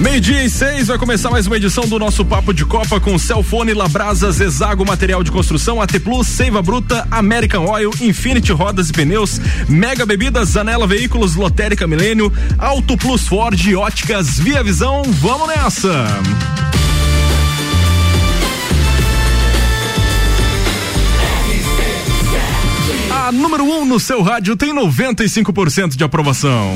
Meio-dia e seis, vai começar mais uma edição do nosso Papo de Copa com Celfone, Labrasa, Zezago, Material de Construção, AT Plus, Seiva Bruta, American Oil, Infinity Rodas e Pneus, Mega Bebidas, Zanela Veículos, Lotérica Milênio, Auto Plus Ford, Óticas, Via Visão, vamos nessa! A número 1 um no seu rádio tem 95% de aprovação.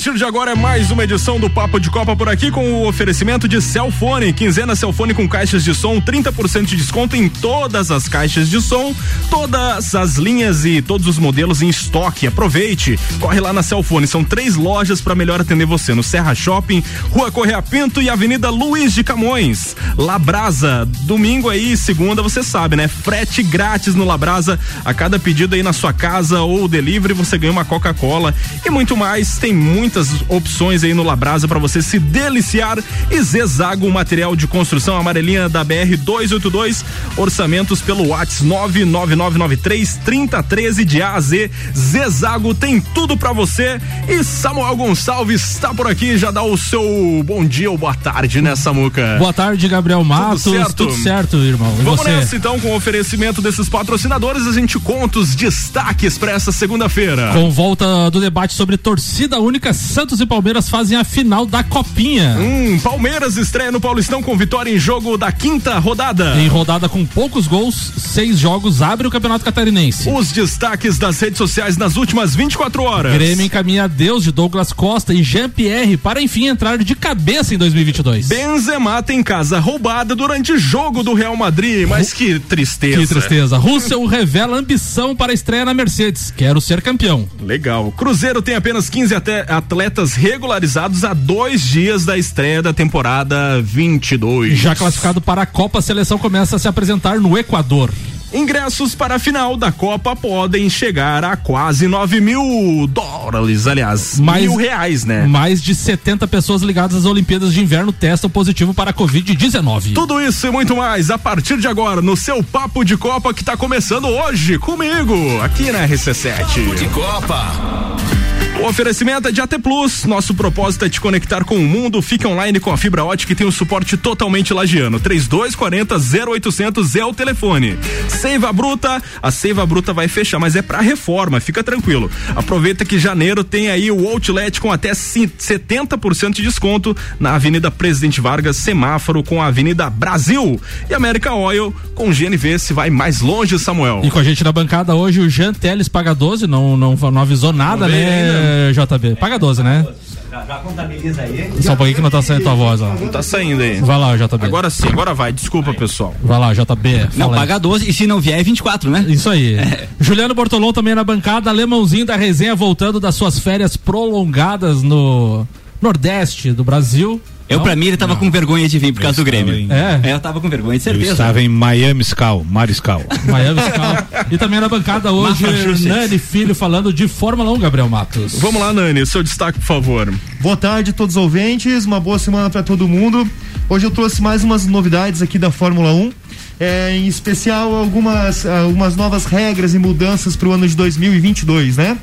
Partir de agora é mais uma edição do Papo de Copa por aqui com o oferecimento de Celfone, quinzena Celfone com caixas de som, 30% de desconto em todas as caixas de som, todas as linhas e todos os modelos em estoque. Aproveite, corre lá na Celfone, são três lojas para melhor atender você no Serra Shopping, Rua Correia Pinto e Avenida Luiz de Camões. Labrasa, domingo aí, segunda, você sabe, né? Frete grátis no Labrasa, a cada pedido aí na sua casa ou delivery você ganha uma Coca-Cola e muito mais. Tem muito muitas opções aí no Labrasa para você se deliciar e Zezago material de construção amarelinha da BR 282, orçamentos pelo WhatsApp 99993 3013 de A a Z. Zezago tem tudo para você e Samuel Gonçalves está por aqui, já dá o seu bom dia ou boa tarde, né, Samuca? Boa tarde, Gabriel Matos. Tudo certo, Tudo certo irmão. E Vamos você? nessa então com o oferecimento desses patrocinadores, a gente conta os destaques para essa segunda-feira. Com volta do debate sobre torcida única Santos e Palmeiras fazem a final da Copinha. Hum, Palmeiras estreia no Paulistão com vitória em jogo da quinta rodada. Em rodada com poucos gols, seis jogos abre o Campeonato Catarinense. Os destaques das redes sociais nas últimas 24 horas. Grêmio encaminha Deus de Douglas Costa e Jean-Pierre para enfim entrar de cabeça em 2022. Benzema tem casa roubada durante jogo do Real Madrid, mas que tristeza. Que tristeza. Russell revela ambição para a estreia na Mercedes. Quero ser campeão. Legal. Cruzeiro tem apenas 15 até atletas regularizados a dois dias da estreia da temporada 22. Já classificado para a Copa, a seleção começa a se apresentar no Equador. Ingressos para a final da Copa podem chegar a quase 9 mil dólares, aliás, mais, mil reais, né? Mais de 70 pessoas ligadas às Olimpíadas de Inverno testam positivo para a Covid-19. Tudo isso e muito mais a partir de agora no seu Papo de Copa que está começando hoje comigo, aqui na RC7. Papo de Copa. O oferecimento é de AT Plus. Nosso propósito é te conectar com o mundo. Fique online com a fibra ótica e tem o um suporte totalmente lagiano. 3240 0800 é o telefone. Seiva Bruta, a Seiva Bruta vai fechar, mas é para reforma, fica tranquilo. Aproveita que janeiro tem aí o outlet com até 70% de desconto na Avenida Presidente Vargas, semáforo com a Avenida Brasil. E América Oil com GNV se vai mais longe, Samuel. E com a gente na bancada hoje o Jean Teles paga 12, não, não, não avisou nada, né? JB? Paga 12, né? Já, já contabiliza aí. Só um pouquinho que não tá saindo tua voz, ó. Não tá saindo aí. Vai lá, JB. Agora sim, agora vai. Desculpa, pessoal. Vai lá, JB. Não, paga 12 e se não vier é 24, né? Isso aí. É. Juliano Bortolão também na bancada, alemãozinho da resenha voltando das suas férias prolongadas no Nordeste do Brasil. Eu, pra mim, ele tava não. com vergonha de vir por eu causa do Grêmio. Em... É? é? Eu tava com vergonha, de certeza. Eu estava em Miami Scal, Mariscal. Miami Scal. e também na bancada hoje, Nani Filho falando de Fórmula 1, Gabriel Matos. Vamos lá, Nani, seu destaque, por favor. Boa tarde a todos os ouvintes, uma boa semana para todo mundo. Hoje eu trouxe mais umas novidades aqui da Fórmula 1. É, em especial algumas, algumas novas regras e mudanças para o ano de 2022, né?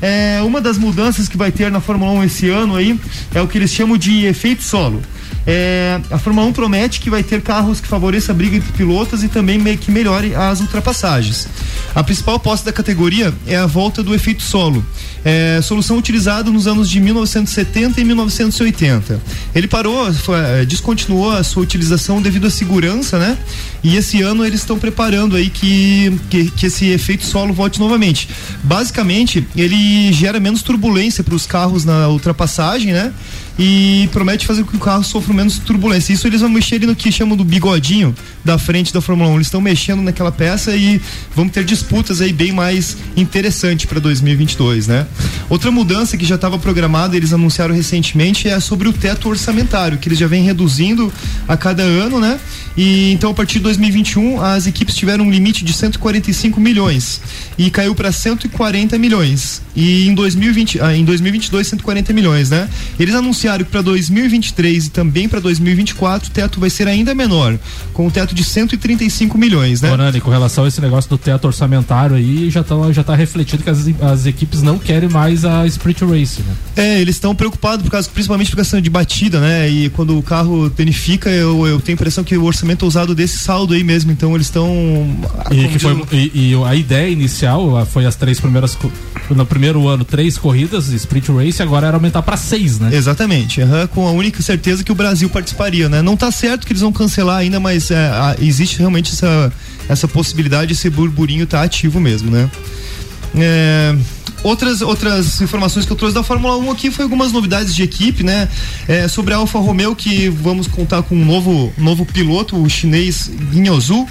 É, uma das mudanças que vai ter na Fórmula 1 esse ano aí é o que eles chamam de efeito solo. É, a Fórmula 1 promete que vai ter carros que favoreçam a briga entre pilotos e também que melhore as ultrapassagens. A principal aposta da categoria é a volta do efeito solo, é, solução utilizada nos anos de 1970 e 1980. Ele parou, foi, é, descontinuou a sua utilização devido à segurança, né? E esse ano eles estão preparando aí que, que, que esse efeito solo volte novamente. Basicamente, ele gera menos turbulência para os carros na ultrapassagem, né? E promete fazer com que o carro sofra menos turbulência. Isso eles vão mexer ali no que chamam do bigodinho da frente da Fórmula 1. Eles estão mexendo naquela peça e vamos ter disputas aí bem mais interessantes para 2022, né? Outra mudança que já estava programada, eles anunciaram recentemente, é sobre o teto orçamentário, que eles já vêm reduzindo a cada ano, né? E então a partir de 2021 as equipes tiveram um limite de 145 milhões e caiu para 140 milhões. E em 2020, ah, em 2022 140 milhões, né? Eles anunciaram que para 2023 e também para 2024 o teto vai ser ainda menor, com um teto de 135 milhões, né? Nani, com relação a esse negócio do teto orçamentário aí, já tá, já tá refletido que as, as equipes não querem mais a Sprint Race, né? É, eles estão preocupados por causa, principalmente por questão de batida, né? E quando o carro danifica, eu, eu tenho a impressão que o orçamento é usado desse saldo aí mesmo, então eles estão e, foi, e, e, a ideia inicial foi as três primeiras no primeiro ano três corridas sprint race agora era aumentar para seis, né? Exatamente, uhum, com a única certeza que o Brasil participaria, né? Não tá certo que eles vão cancelar ainda, mas é, a, existe realmente essa essa possibilidade, esse burburinho tá ativo mesmo, né? É, outras, outras informações que eu trouxe da Fórmula 1 aqui foi algumas novidades de equipe, né? É, sobre a Alfa Romeo, que vamos contar com um novo, novo piloto, o chinês Guinhozu.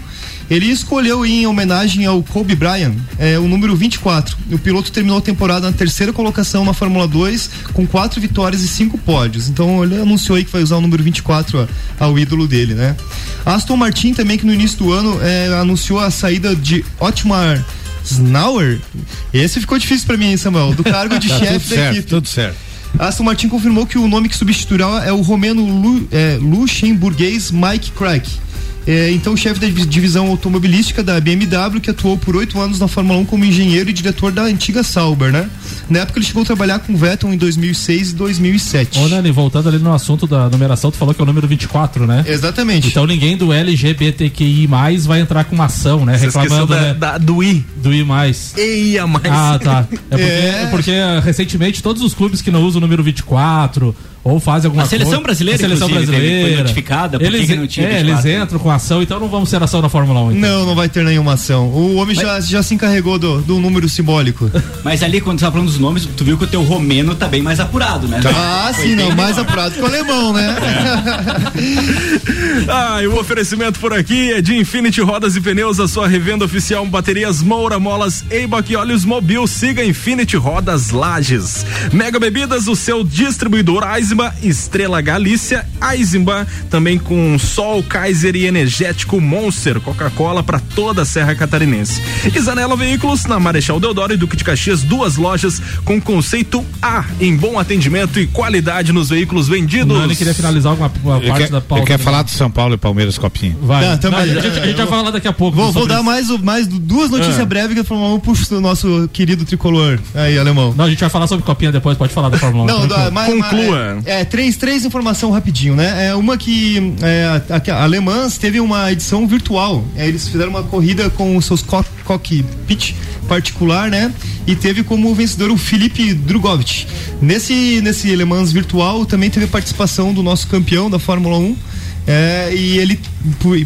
Ele escolheu em homenagem ao Kobe Bryant é, o número 24. O piloto terminou a temporada na terceira colocação na Fórmula 2 com quatro vitórias e cinco pódios. Então ele anunciou aí que vai usar o número 24 ao ídolo dele, né? Aston Martin também que no início do ano é, anunciou a saída de Otmar Snauer. Esse ficou difícil para mim, hein, Samuel, do cargo de tá chefe da certo, equipe. Tudo certo. Aston Martin confirmou que o nome que substituirá é o romeno Lu, é, luxemburguês Mike Crack. É, então, o chefe da divisão automobilística da BMW, que atuou por oito anos na Fórmula 1 como engenheiro e diretor da antiga Sauber, né? Na época, ele chegou a trabalhar com Vettel em 2006 e 2007. Ô, Nani, voltando ali no assunto da numeração, tu falou que é o número 24, né? Exatamente. Então, ninguém do LGBTQI vai entrar com uma ação, né? Você Reclamando da, né? Da, do I. Do I. Mais. EIA mais. Ah, tá. É porque, é. é porque recentemente todos os clubes que não usam o número 24 ou fazem alguma coisa. A seleção brasileira, a seleção brasileira foi notificada, eles, não tinha é, eles entram com ação, então não vamos ter ação na Fórmula 1. Então. Não, não vai ter nenhuma ação. O homem Mas... já, já se encarregou do, do número simbólico. Mas ali, quando você tá falando dos nomes, tu viu que o teu romeno tá bem mais apurado, né? Ah, sim, não, mais apurado que o alemão, né? ah, e o oferecimento por aqui é de Infinity Rodas e Pneus, a sua revenda oficial baterias Moura Molas, Eibach e Olhos Mobil. Siga Infinity Rodas Lages. Mega Bebidas, o seu distribuidor Estrela Galícia, Eisenbahn, também com Sol, Kaiser e Energético Monster, Coca-Cola para toda a Serra Catarinense. E Zanela Veículos, na Marechal Deodoro e Duque de Caxias, duas lojas com conceito A, em bom atendimento e qualidade nos veículos vendidos. Nani queria finalizar alguma parte quer, da pauta. Ele quer falar do São Paulo e Palmeiras Copinha. Vai. Não, Não, a, gente, a, gente, vai falar daqui a pouco. Vou, vou dar mais, mais duas notícias é. breves que a Fórmula 1 pro nosso querido tricolor aí, alemão. Não, a gente vai falar sobre Copinha depois, pode falar da Fórmula 1. Não, mas, Conclua. É, três, três informações rapidinho, né? É uma que é, a, a, Alemãs teve uma edição virtual. É, eles fizeram uma corrida com os seus co cockpit particular, né? E teve como vencedor o Felipe Drugovich. Nesse, nesse Le virtual também teve participação do nosso campeão da Fórmula 1. É, e ele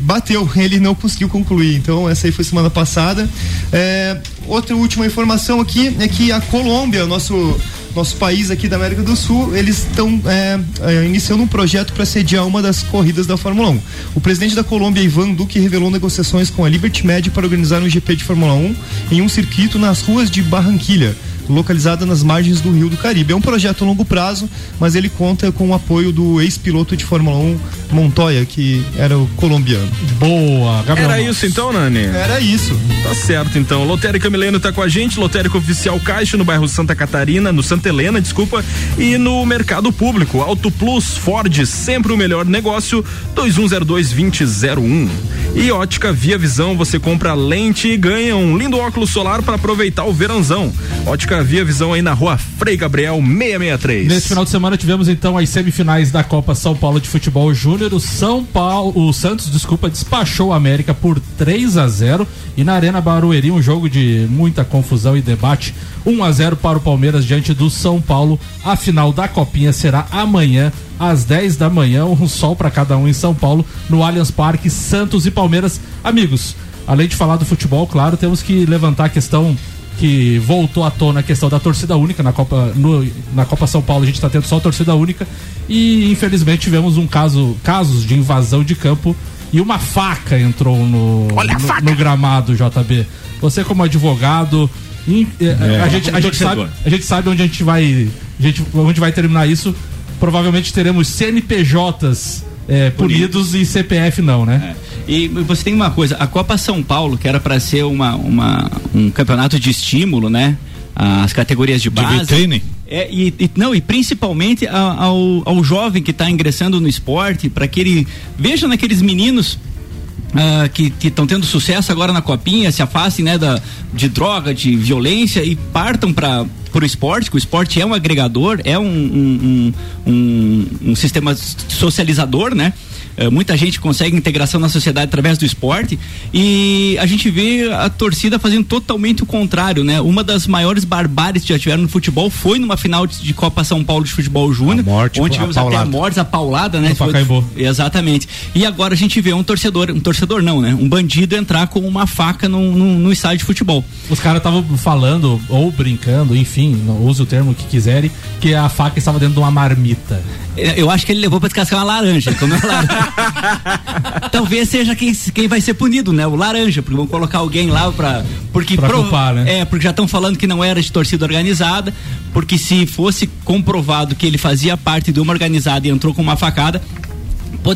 bateu, ele não conseguiu concluir. Então, essa aí foi semana passada. É, outra última informação aqui é que a Colômbia, nosso nosso país aqui da América do Sul, eles estão é, é, iniciando um projeto para sediar uma das corridas da Fórmula 1. O presidente da Colômbia, Ivan Duque, revelou negociações com a Liberty Media para organizar um GP de Fórmula 1 em um circuito nas ruas de Barranquilha localizada nas margens do Rio do Caribe. É um projeto a longo prazo, mas ele conta com o apoio do ex-piloto de Fórmula 1, Montoya, que era o colombiano. Boa, Gabriel. Era isso então, Nani? Era isso. Tá certo então. Lotérica Mileno tá com a gente, Lotérica Oficial Caixa no bairro Santa Catarina, no Santa Helena, desculpa, e no Mercado Público. Auto Plus, Ford, sempre o melhor negócio, 2102-2001. E Ótica Via Visão, você compra lente e ganha um lindo óculos solar para aproveitar o verãozão. Ótica Via Visão aí na rua Frei Gabriel 663. Nesse final de semana tivemos então as semifinais da Copa São Paulo de Futebol Júnior. O São Paulo, o Santos, desculpa, despachou o América por 3 a 0 e na Arena Barueri um jogo de muita confusão e debate. 1 a 0 para o Palmeiras diante do São Paulo. A final da Copinha será amanhã às 10 da manhã, um sol para cada um em São Paulo, no Allianz Parque, Santos e Palmeiras. Amigos, além de falar do futebol, claro, temos que levantar a questão que voltou à tona a questão da torcida única na Copa, no, na Copa São Paulo. A gente está tendo só torcida única e infelizmente tivemos um caso, casos de invasão de campo e uma faca entrou no, no, no gramado, JB. Você como advogado, in- eh, a, gente, a, gente sabe, a gente sabe onde a gente vai, a gente, onde vai terminar isso. Provavelmente teremos CNPJs eh, punidos e CPF não, né? E você tem uma coisa, a Copa São Paulo, que era para ser uma, uma- um campeonato de estímulo, né? As categorias de De base. vitrine? É, e, e- não, e principalmente a- ao, ao jovem que está ingressando no esporte, para que ele veja naqueles meninos ah, que estão tendo sucesso agora na copinha, se afastem né, da, de droga, de violência e partam para o esporte, que o esporte é um agregador, é um, um, um, um- um sistema socializador, né? Eh, muita gente consegue integração na sociedade através do esporte e a gente vê a torcida fazendo totalmente o contrário, né? Uma das maiores barbáries que já tiveram no futebol foi numa final de, de Copa São Paulo de Futebol Júnior, morte, onde a tivemos até a morte, a paulada, né? No Foi-. Exatamente. E agora a gente vê um torcedor, um torcedor não, né? Um bandido entrar com uma faca num, num, num estádio de futebol. Os caras estavam falando, ou brincando, enfim, use o termo que quiserem, que a faca estava dentro de uma marmita. Eu acho que ele levou pra descascar uma laranja. comeu uma laranja. Talvez seja quem, quem vai ser punido, né? O laranja, porque vão colocar alguém lá pra. Porque Pra culpar, né? É, porque já estão falando que não era de torcida organizada, porque se fosse comprovado que ele fazia parte de uma organizada e entrou com uma facada.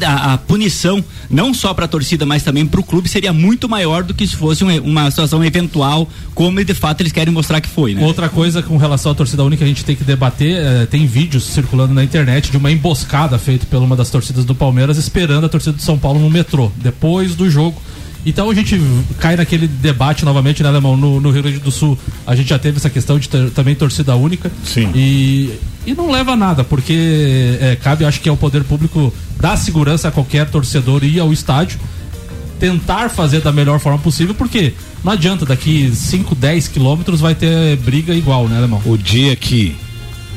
A, a punição, não só para a torcida, mas também para o clube, seria muito maior do que se fosse um- uma situação eventual, como de fato eles querem mostrar que foi, né? Outra coisa com relação à torcida única que a gente tem que debater, eh, tem vídeos circulando na internet de uma emboscada feita por uma das torcidas do Palmeiras esperando a torcida do São Paulo no metrô, depois do jogo. Então a gente cai naquele debate novamente, né, Alemão? No, no Rio Grande do Sul a gente já teve essa questão de ter também torcida única. Sim. E, e não leva nada, porque eh, cabe, acho que é o poder público dar segurança a qualquer torcedor ir ao estádio tentar fazer da melhor forma possível, porque não adianta, daqui 5, 10 quilômetros vai ter briga igual, né, Alemão? O dia que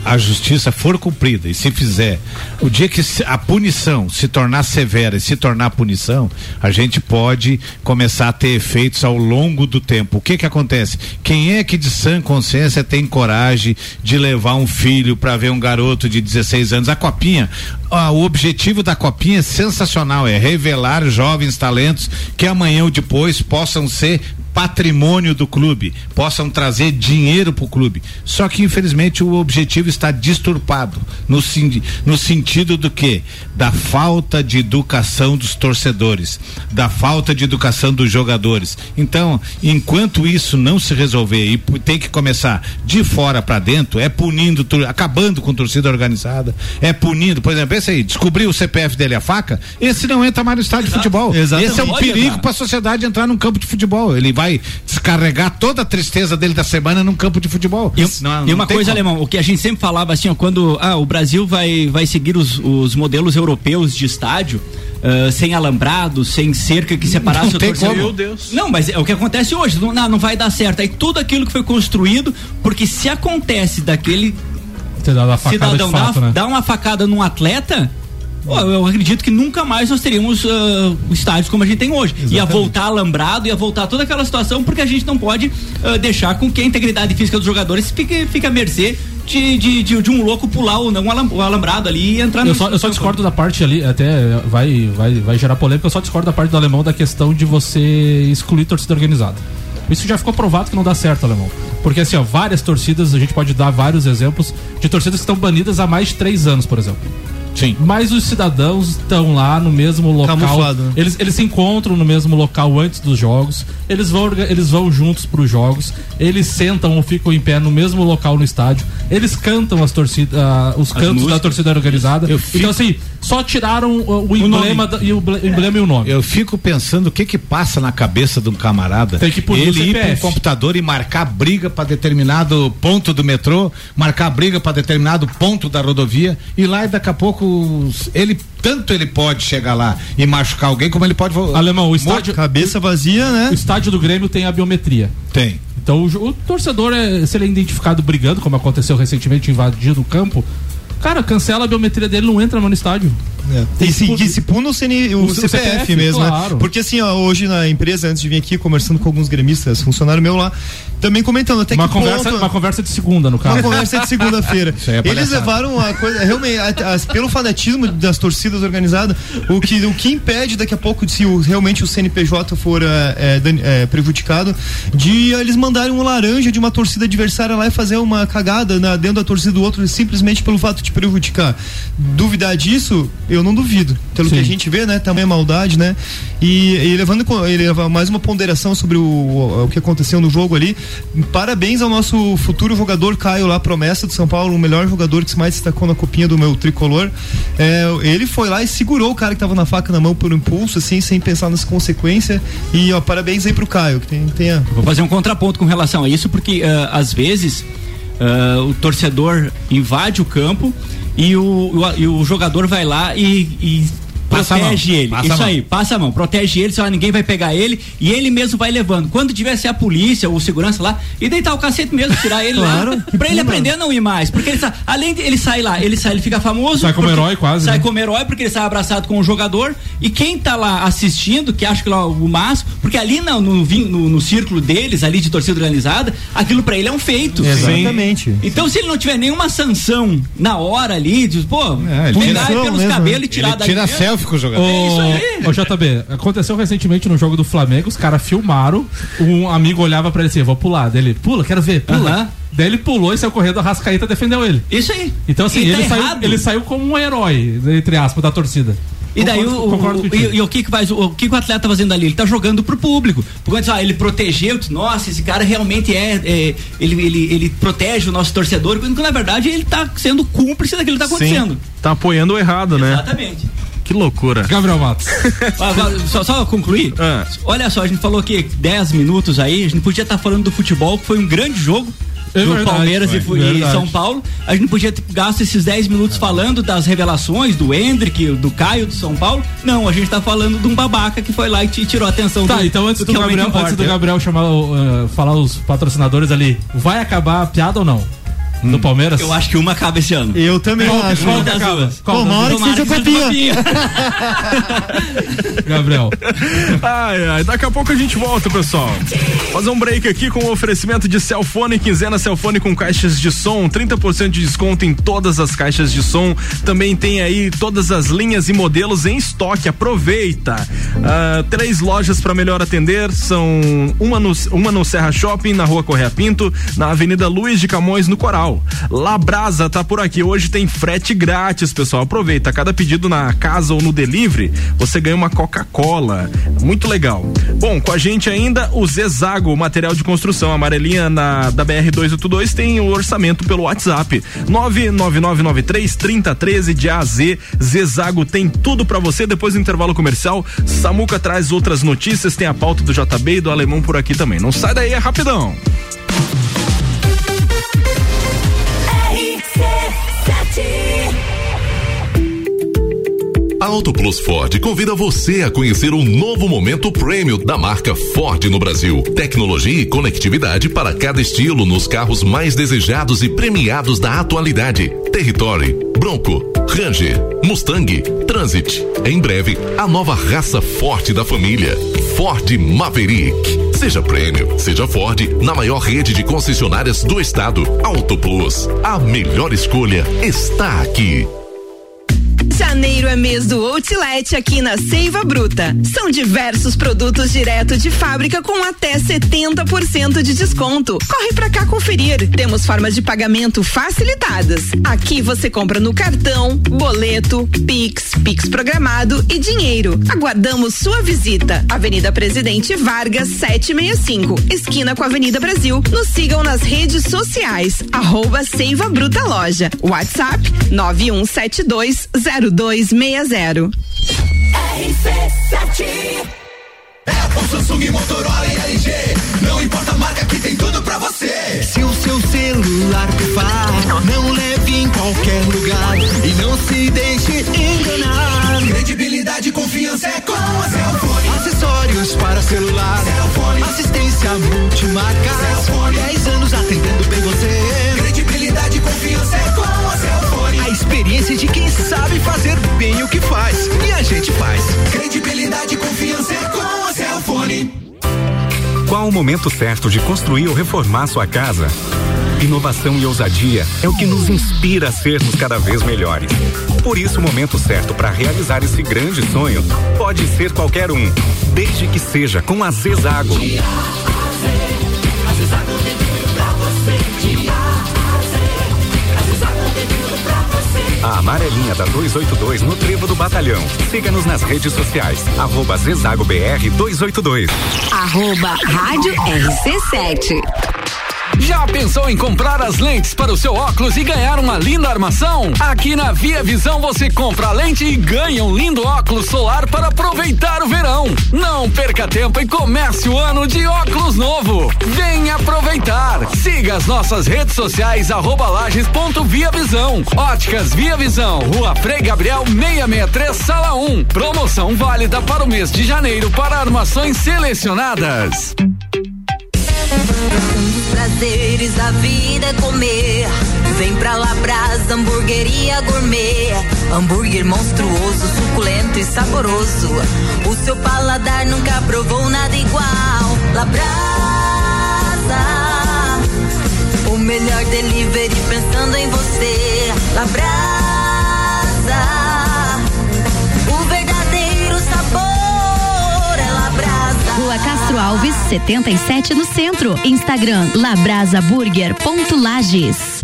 a justiça for cumprida e se fizer, o dia que a punição se tornar severa e se tornar punição, a gente pode começar a ter efeitos ao longo do tempo. O que que acontece? Quem é que de sã consciência tem coragem de levar um filho para ver um garoto de 16 anos? A copinha, ah, o objetivo da copinha é sensacional, é revelar jovens talentos que amanhã ou depois possam ser patrimônio do clube, possam trazer dinheiro para o clube. Só que infelizmente o objetivo está disturpado no, no sentido do que? Da falta de educação dos torcedores, da falta de educação dos jogadores. Então, enquanto isso não se resolver e tem que começar de fora para dentro, é punindo, acabando com torcida organizada, é punindo, por exemplo, esse aí, descobriu o CPF dele a faca, esse não entra mais no estádio de futebol. Exatamente. Esse é um perigo para a sociedade entrar num campo de futebol. Ele vai descarregar toda a tristeza dele da semana num campo de futebol. E, Não- e não uma coisa, como. alemão, o que a gente sempre falava assim, ó, quando ah, o Brasil vai, vai seguir os, os modelos europeus de estádio, ah, sem alambrado, sem cerca que separasse Não o tem torcedor. como. Meu Deus. Não, mas é o que acontece hoje, não, não, não vai dar certo. Aí tudo aquilo que foi construído, porque se acontece daquele cidadão de fato, dá, né? dá uma facada num atleta, eu acredito que nunca mais nós teríamos ah, estádios como a gente tem hoje. Ia voltar alambrado, ia voltar toda aquela situação, porque a gente não pode ah, deixar com que a integridade física dos jogadores fique, fique à mercê de, de, de, de um louco pular o, não, o alambrado ali e entrar Eu no- só, eu só discordo da parte ali, até vai, vai, vai gerar polêmica, eu só discordo da parte do alemão da questão de você excluir torcida organizada. Isso já ficou provado que não dá certo, alemão. Porque assim, ó, várias torcidas, a gente pode dar vários exemplos de torcidas que estão banidas há mais de três anos, por exemplo. Sim. Mas os cidadãos estão lá no mesmo local. Camuflado, né? Eles, eles se encontram no mesmo local antes dos jogos. Eles vão, eles vão juntos para os jogos. Eles sentam ou ficam em pé no mesmo local no estádio. Eles cantam as torcidas, ah, os cantos da músicas. torcida organizada. Fico- Então, assim, só tiraram o, o emblema da- e o ble- emblema e o nome. Eu fico pensando o que que passa na cabeça de um camarada. Tem que o ele ir para um CPF. computador e marcar briga para determinado ponto do metrô, marcar briga para determinado ponto da rodovia e lá e daqui a pouco ele tanto ele pode chegar lá e machucar alguém como ele pode Alemão, o estádio, Cabeça vazia, né? o estádio do Grêmio tem a biometria. tem. Então o, o torcedor, é, se ele é identificado brigando, como aconteceu recentemente, invadindo o campo, cara, cancela a biometria dele, não entra mais no estádio. É. E, se, e se puna o, CN, o, o CPF, CPF, mesmo, né? claro. né? Porque assim, ó, hoje na empresa, antes de vir aqui, conversando com alguns gremistas, funcionário meu lá, também comentando até uma que conversa, ponto, Uma conversa de segunda, no caso. Uma conversa de segunda-feira. é Eles levaram a coisa, realmente, a, a, pelo fanatismo das torcidas organizadas, o que, o que impede daqui a pouco, se o, realmente o CNPJ for é, é, prejudicado, de eles mandarem um laranja de uma torcida adversária lá e fazer uma cagada na, dentro da torcida do outro, simplesmente pelo fato de prejudicar. Duvidar disso, eu não duvido. Pelo Sim. que a gente vê, né? Tamanha maldade, né? E, e levando ele mais uma ponderação sobre o, o, o que aconteceu no jogo ali, Parabéns ao nosso futuro jogador Caio lá, promessa do São Paulo, o melhor jogador que se mais destacou na copinha do meu tricolor. É, ele foi lá e segurou o cara que tava na faca na mão por impulso, assim, sem pensar nas consequências. E ó, parabéns aí pro Caio, que tem, tenha. Vou fazer um contraponto com relação a isso, porque uh, às vezes uh, o torcedor invade o campo e o, o, e o jogador vai lá e, e Passa protege ele. Passa Isso aí, passa a mão, protege ele, só ninguém vai pegar ele e ele mesmo vai levando. Quando tiver ser a polícia ou segurança lá, e deitar o cacete mesmo, tirar ele claro. lá, pra ele aprender a não ir mais. Porque ele além de ele sai lá, ele sai, ele fica famoso. Sai como herói quase. Sai né? como herói porque ele sai abraçado com o jogador e quem tá lá assistindo, que acha que lá o máximo, porque ali no, no, no, no círculo deles, ali de torcida organizada, aquilo pra ele é um feito. Exatamente. Então se ele não tiver nenhuma sanção na hora ali, diz, pô, é, pegar pelos cabelos e tirar ele Tira selfie selfie com o jogador. É isso aí. Ô, JB, aconteceu recentemente no jogo do Flamengo, os caras filmaram, um amigo olhava pra ele assim, vou pular. Daí ele, pula, quero ver, pula. Uh -huh. Daí ele pulou e saiu correndo, a Rascaíta defendeu ele. Isso aí. Então assim, ele, tá saiu, ele saiu como um herói, entre aspas, da torcida. E daí concordo, o, concordo o, e, e, o que que faz o, que, que o atleta tá fazendo ali? Ele tá jogando pro público. Porque ah, ele protegeu, nossa, esse cara realmente é, é, ele, ele, ele protege o nosso torcedor, quando na verdade ele tá sendo cúmplice daquilo que tá acontecendo. Sim, tá apoiando o errado, Exatamente. né? Exatamente. Que loucura. Gabriel Matos. só, só concluir. Ah. Olha só, a gente falou aqui 10 minutos aí, a gente podia estar tá falando do futebol, que foi um grande jogo. É do verdade, Palmeiras e, e, São Paulo. A gente podia ter gasto esses 10 minutos falando das revelações do Hendrick, do Caio, do São Paulo. Não, a gente tá falando de um babaca que foi lá e tirou a atenção tá, do, então antes do, do Gabriel, antes do Gabriel chamar, uh, falar os patrocinadores ali, vai acabar a piada ou não? Hum. Do Palmeiras? Eu acho que uma acaba esse ano. Eu também qual, acho. Qual das duas? Qual uma hora que seja copinha. Gabriel. Ai, ai, daqui a pouco a gente volta, pessoal. Fazer um break aqui com o oferecimento de Celfone, quinzena Celfone com caixas de som, 30% de desconto em todas as caixas de som. Também tem aí todas as linhas e modelos em estoque. Aproveita. Uh, três lojas para melhor atender são uma no, uma no Serra Shopping, na rua Correia Pinto, na Avenida Luiz de Camões, no Coral. Natal. Labrasa tá por aqui. Hoje tem frete grátis, pessoal. Aproveita. Cada pedido na casa ou no delivery, você ganha uma Coca-Cola. Muito legal. Bom, com a gente ainda o Zezago, material de construção. Amarelinha na, da BR 282 tem o orçamento pelo WhatsApp. 99993 3013 de A a Z. Zezago tem tudo para você. Depois do intervalo comercial, Samuca traz outras notícias. Tem a pauta do JB e do Alemão por aqui também. Não sai daí, é rapidão. A Auto Plus Ford convida você a conhecer um novo momento prêmio da marca Ford no Brasil. Tecnologia e conectividade para cada estilo nos carros mais desejados e premiados da atualidade. Territory, Bronco, Ranger, Mustang, Transit. Em breve, a nova raça forte da família. Ford Maverick. Seja prêmio, seja Ford, na maior rede de concessionárias do estado. Auto Plus. A melhor escolha está aqui. Janeiro é mês do Outlet aqui na Seiva Bruta. São diversos produtos direto de fábrica com até 70% de desconto. Corre pra cá conferir. Temos formas de pagamento facilitadas. Aqui você compra no cartão, boleto, Pix, Pix programado e dinheiro. Aguardamos sua visita. Avenida Presidente Vargas 765, esquina com a Avenida Brasil. Nos sigam nas redes sociais. Arroba Seiva Bruta Loja. WhatsApp 9172 0260. RC7 Apple, Samsung, Motorola e LG. Não importa a marca que tem tudo pra você. Se o seu celular pifar, não leve em qualquer lugar e não se deixe enganar. Credibilidade e confiança é com a Cellfone. Acessórios para celular. Cellfone. Assistência multimarca. Cellfone. 10 anos atendendo bem você. Credibilidade e confiança é com a Cellfone experiência de quem sabe fazer bem o que faz. E a gente faz. Credibilidade e confiança é com a Celfone. Qual o momento certo de construir ou reformar sua casa? Inovação e ousadia é o que nos inspira a sermos cada vez melhores. Por isso, o momento certo para realizar esse grande sonho pode ser qualquer um, desde que seja com a Zezago. A amarelinha da 282 no Trevo do Batalhão. Siga-nos nas redes sociais. Arroba Zezago BR 282. Arroba Rádio RC7. Já pensou em comprar as lentes para o seu óculos e ganhar uma linda armação? Aqui na Via Visão você compra a lente e ganha um lindo óculos solar para aproveitar o verão. Não perca tempo e comece o ano de óculos novo. Venha aproveitar. Siga as nossas redes sociais arroba. Óticas Via Visão, Rua Frei Gabriel 663, Sala 1. Promoção válida para o mês de janeiro para armações selecionadas. Um dos prazeres da vida é comer. Vem pra Labrasa, hamburgueria gourmet. Hambúrguer monstruoso, suculento e saboroso. O seu paladar nunca provou nada igual. Labrasa, o melhor delivery pensando em você. Labrasa, Castro Alves, 77 no centro. Instagram labrasaburger.lages.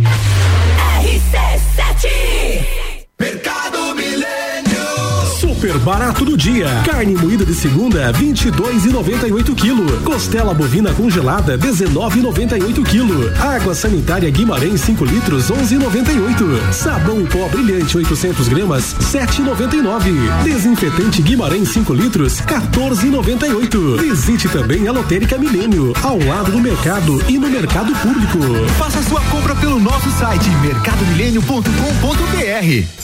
Super barato do dia. Carne moída de segunda, 22 e 98 quilo. Costela bovina congelada, 19 e 98 quilo. Água sanitária Guimarães 5 litros, 11 e 98. Sabão em pó brilhante 800 gramas, 7 e 99. Desinfetante Guimarães 5 litros, 14 e 98. Visite também a Lotérica Milênio, ao lado do mercado e no mercado público. Faça sua compra pelo nosso site mercadomilênio.com.br.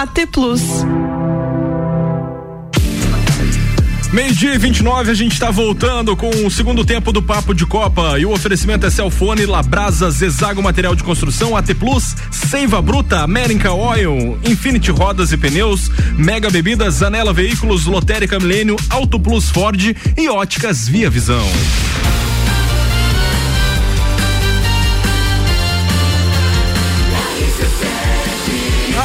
AT Plus. Meio-dia e 29, a gente está voltando com o segundo tempo do Papo de Copa e o oferecimento é Celfone, Labrasa, Zezago Material de Construção, AT Plus, Seiva Bruta, American Oil, Infinity Rodas e Pneus, Mega Bebidas, Zanela Veículos, Lotérica Milênio, Auto Plus Ford e Óticas Via Visão.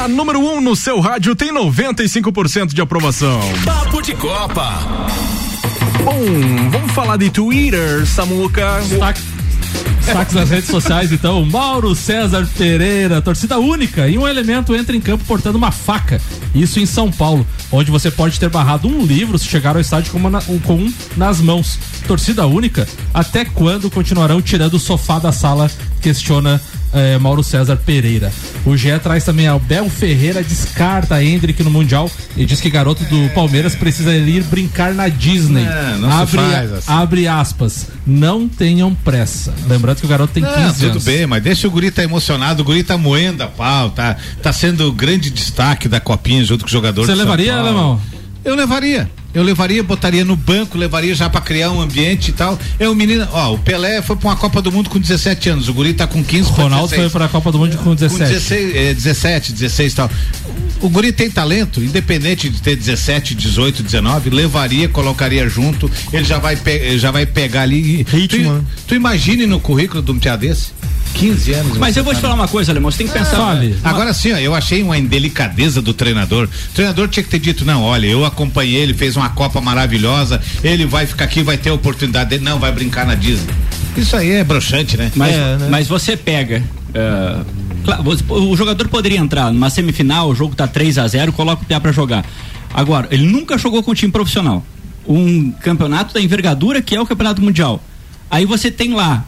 A número 1 um no seu rádio tem 95% de aprovação. Papo de Copa. Bom, vamos falar de Twitter, Samuca. Destaques nas redes sociais, então. Mauro César Pereira, torcida única. E um elemento entra em campo portando uma faca. Isso em São Paulo, onde você pode ter barrado um livro se chegar ao estádio com, uma, um- com um nas mãos. Torcida única. Até quando continuarão tirando o sofá da sala? Questiona eh, Mauro César Pereira. O GE traz também Abel Ferreira descarta Hendrick no Mundial e diz que garoto do Palmeiras precisa ir brincar na Disney. É, não abre, faz assim. abre aspas. Não tenham pressa. Lembrando que o garoto tem 15 Não, tudo anos. bem, mas deixa o guri tá emocionado, o guri tá moendo a pau, tá, tá sendo o grande destaque da copinha junto com o jogador Você levaria. Alemão? Eu levaria. Eu levaria, botaria no banco, levaria já pra criar um ambiente e tal. É o menino, ó, o Pelé foi pra uma Copa do Mundo com 17 anos, o guri tá com 15 pra Ronaldo 16. foi pra Copa do Mundo com 17. Com 16, é, 17, 16 e tal. O guri tem talento, independente de ter 17, 18, 19, levaria, colocaria junto, ele já vai, já vai pegar ali. Ritmo, tu, tu imagine no currículo de um piá desse? 15 anos. Mas eu vou te tá- falar uma coisa, Alemão, você tem que pensar. Fale. Agora sim, ó, eu achei uma indelicadeza do treinador. O treinador tinha que ter dito, não, olha, eu acompanhei ele, fez uma Copa maravilhosa, ele vai ficar aqui, vai ter a oportunidade dele, não, vai brincar na Disney. Isso aí é broxante, né? Mas, É, né? mas você pega. você- o jogador poderia entrar numa semifinal, o jogo tá 3 a 0 coloca o Piá pra jogar. Agora, ele nunca jogou com time profissional. Um campeonato da envergadura que é o campeonato mundial. Aí você tem lá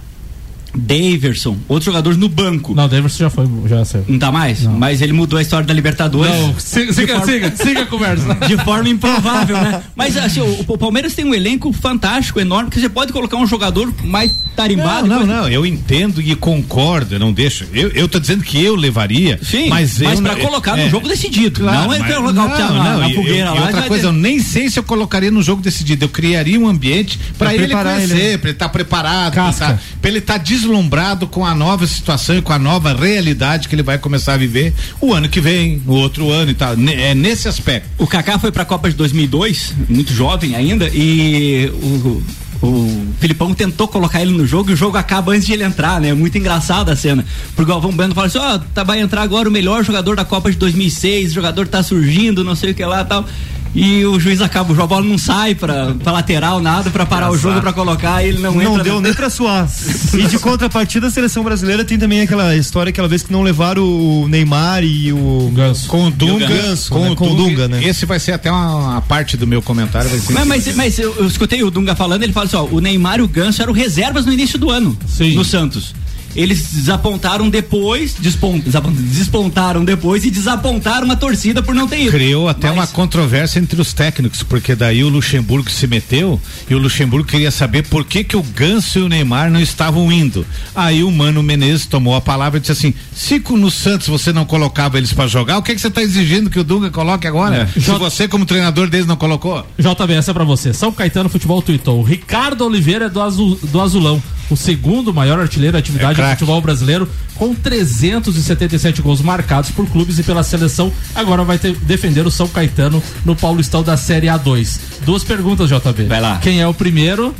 Daverson, outros jogadores no banco. Não, o Daverson já foi, já saiu. Não tá mais? Mas ele mudou a história da Libertadores. Não, siga, siga, forma- siga, siga a conversa. De forma improvável, né? Mas assim, o, o Palmeiras tem um elenco fantástico, enorme, que você pode colocar um jogador mais tarimbado. Não, não, coisa- não, eu entendo e concordo, eu não deixo. Eu, eu tô dizendo que eu levaria, Sim, mas, mas eu pra não- colocar no jogo decidido, não é mas- colocar o cara na- na e- fogueira e lá, outra coisa, tem- eu nem sei se eu colocaria no jogo decidido. Eu criaria um ambiente Pra para ele ele, conhecer, né? para ele estar preparado, pra Casca. tá- pra ele estar deslumbrado com a nova situação e com a nova realidade que ele vai começar a viver o ano que vem, o outro ano e tal. É nesse aspecto. O Kaká foi pra Copa de 2002, muito jovem ainda, e o, o Filipão tentou colocar ele no jogo e o jogo acaba antes de ele entrar, né? Muito engraçada a cena. Porque o Galvão Bueno fala assim: ó, tá, vai entrar agora o melhor jogador da Copa de 2006, o jogador tá surgindo, não sei o que lá tal. E o juiz acaba, o jogo a bola não sai pra, pra lateral, nada, pra parar o jogo pra colocar, e ele não, Não, entra. deu no- nem pra suar. E de contrapartida, a seleção brasileira tem também aquela história, aquela vez que não levaram o Neymar e o Ganso. Com o Dunga, Ganso, com, né? o Com o Dunga, né? Esse vai ser até uma, uma parte do meu comentário. Vai ser Mas, mas, mas eu, eu escutei o Dunga falando, ele fala assim: ó, o Neymar e o Ganso eram reservas no início do ano Sim. no Santos. Eles desapontaram depois, despon- desapon- despontaram depois e desapontaram a torcida por não ter ido. Criou até Mas- uma controvérsia entre os técnicos, porque daí o Luxemburgo se meteu e o Luxemburgo queria saber por que que o Ganso e o Neymar não estavam indo. Aí o Mano Menezes tomou a palavra e disse assim: se no Santos você não colocava eles pra jogar, o que que você tá exigindo que o Dunga coloque agora? Se J- você como treinador deles não colocou? JB, essa é pra você. São Caetano Futebol tweetou. Ricardo Oliveira é do, azul, do Azulão. O segundo maior artilheiro da atividade É do futebol brasileiro, com 377 gols marcados por clubes e pela seleção. Agora vai ter- defender o São Caetano no Paulistão da Série A2. Duas perguntas, JB. Vai lá. Quem é o primeiro?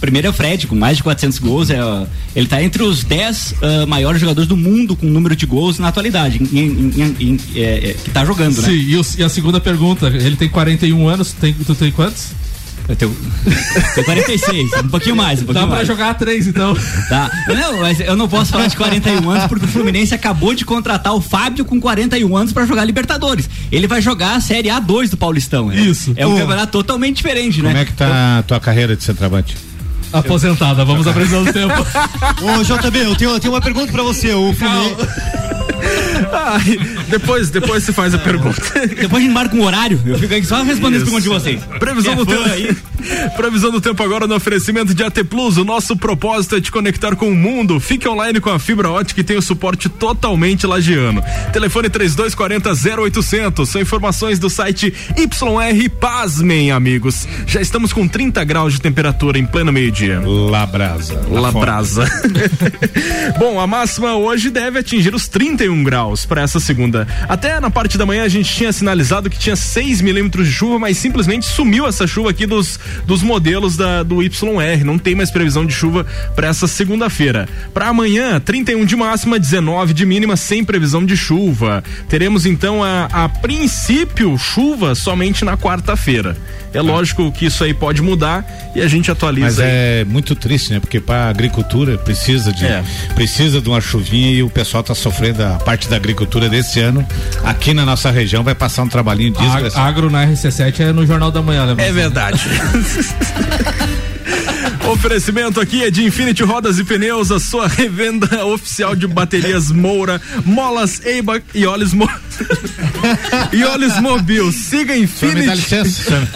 Primeiro é o Fred, com mais de 400 gols. É, ele tá entre os 10 ah, maiores jogadores do mundo com número de gols na atualidade, em- em- em- é, é, que tá jogando, né? Sim, e, o- e a segunda pergunta, ele tem 41 anos, tem, tu tem quantos? Eu tenho, tenho 46, um pouquinho mais, um Dá pouquinho pra mais. jogar a três, então. Tá. Não, mas eu não posso falar de 41 anos porque o Fluminense acabou de contratar o Fábio com 41 anos pra jogar Libertadores. Ele vai jogar a Série A2 do Paulistão. É, Isso. É um Pô. campeonato totalmente diferente, né? Como é que tá a tua carreira de centroavante? Aposentada, vamos previsão do tempo. Ô, JB, eu tenho, eu tenho uma pergunta pra você. O Fluminense. Depois, depois você faz a pergunta. Depois a gente marca um horário. Eu fico aqui só respondendo as perguntas de vocês. Previsão é do fã tempo. aí? Previsão do tempo agora no oferecimento de AT Plus. O nosso propósito é te conectar com o mundo. Fique online com a fibra ótica e tem o suporte totalmente lagiano. Telefone 3240 0800. São informações do site YR Pasmem, amigos. Já estamos com 30 graus de temperatura em pleno meio-dia. Labrasa. Labrasa. Bom, a máxima hoje deve atingir os 31 graus para essa segunda. Até na parte da manhã a gente tinha sinalizado que tinha 6 milímetros de chuva, mas simplesmente sumiu essa chuva aqui dos, dos modelos da, do YR. Não tem mais previsão de chuva para essa segunda-feira. Para amanhã, 31 de máxima, 19 de mínima, sem previsão de chuva. Teremos então a, a princípio chuva somente na quarta-feira. É lógico que isso aí pode mudar e a gente atualiza Mas aí. é muito triste, né? Porque para agricultura precisa de É. precisa de uma chuvinha e o pessoal tá sofrendo a parte da agricultura desse ano. Aqui na nossa região vai passar um trabalhinho desgraçado. A- Agro na RC7 é no Jornal da Manhã, né? É verdade. Oferecimento aqui é de Infinity Rodas e Pneus, a sua revenda oficial de baterias Moura, Molas Eiba e Olhos Mo... e Mobil. Siga Só me dá Infinity. licença.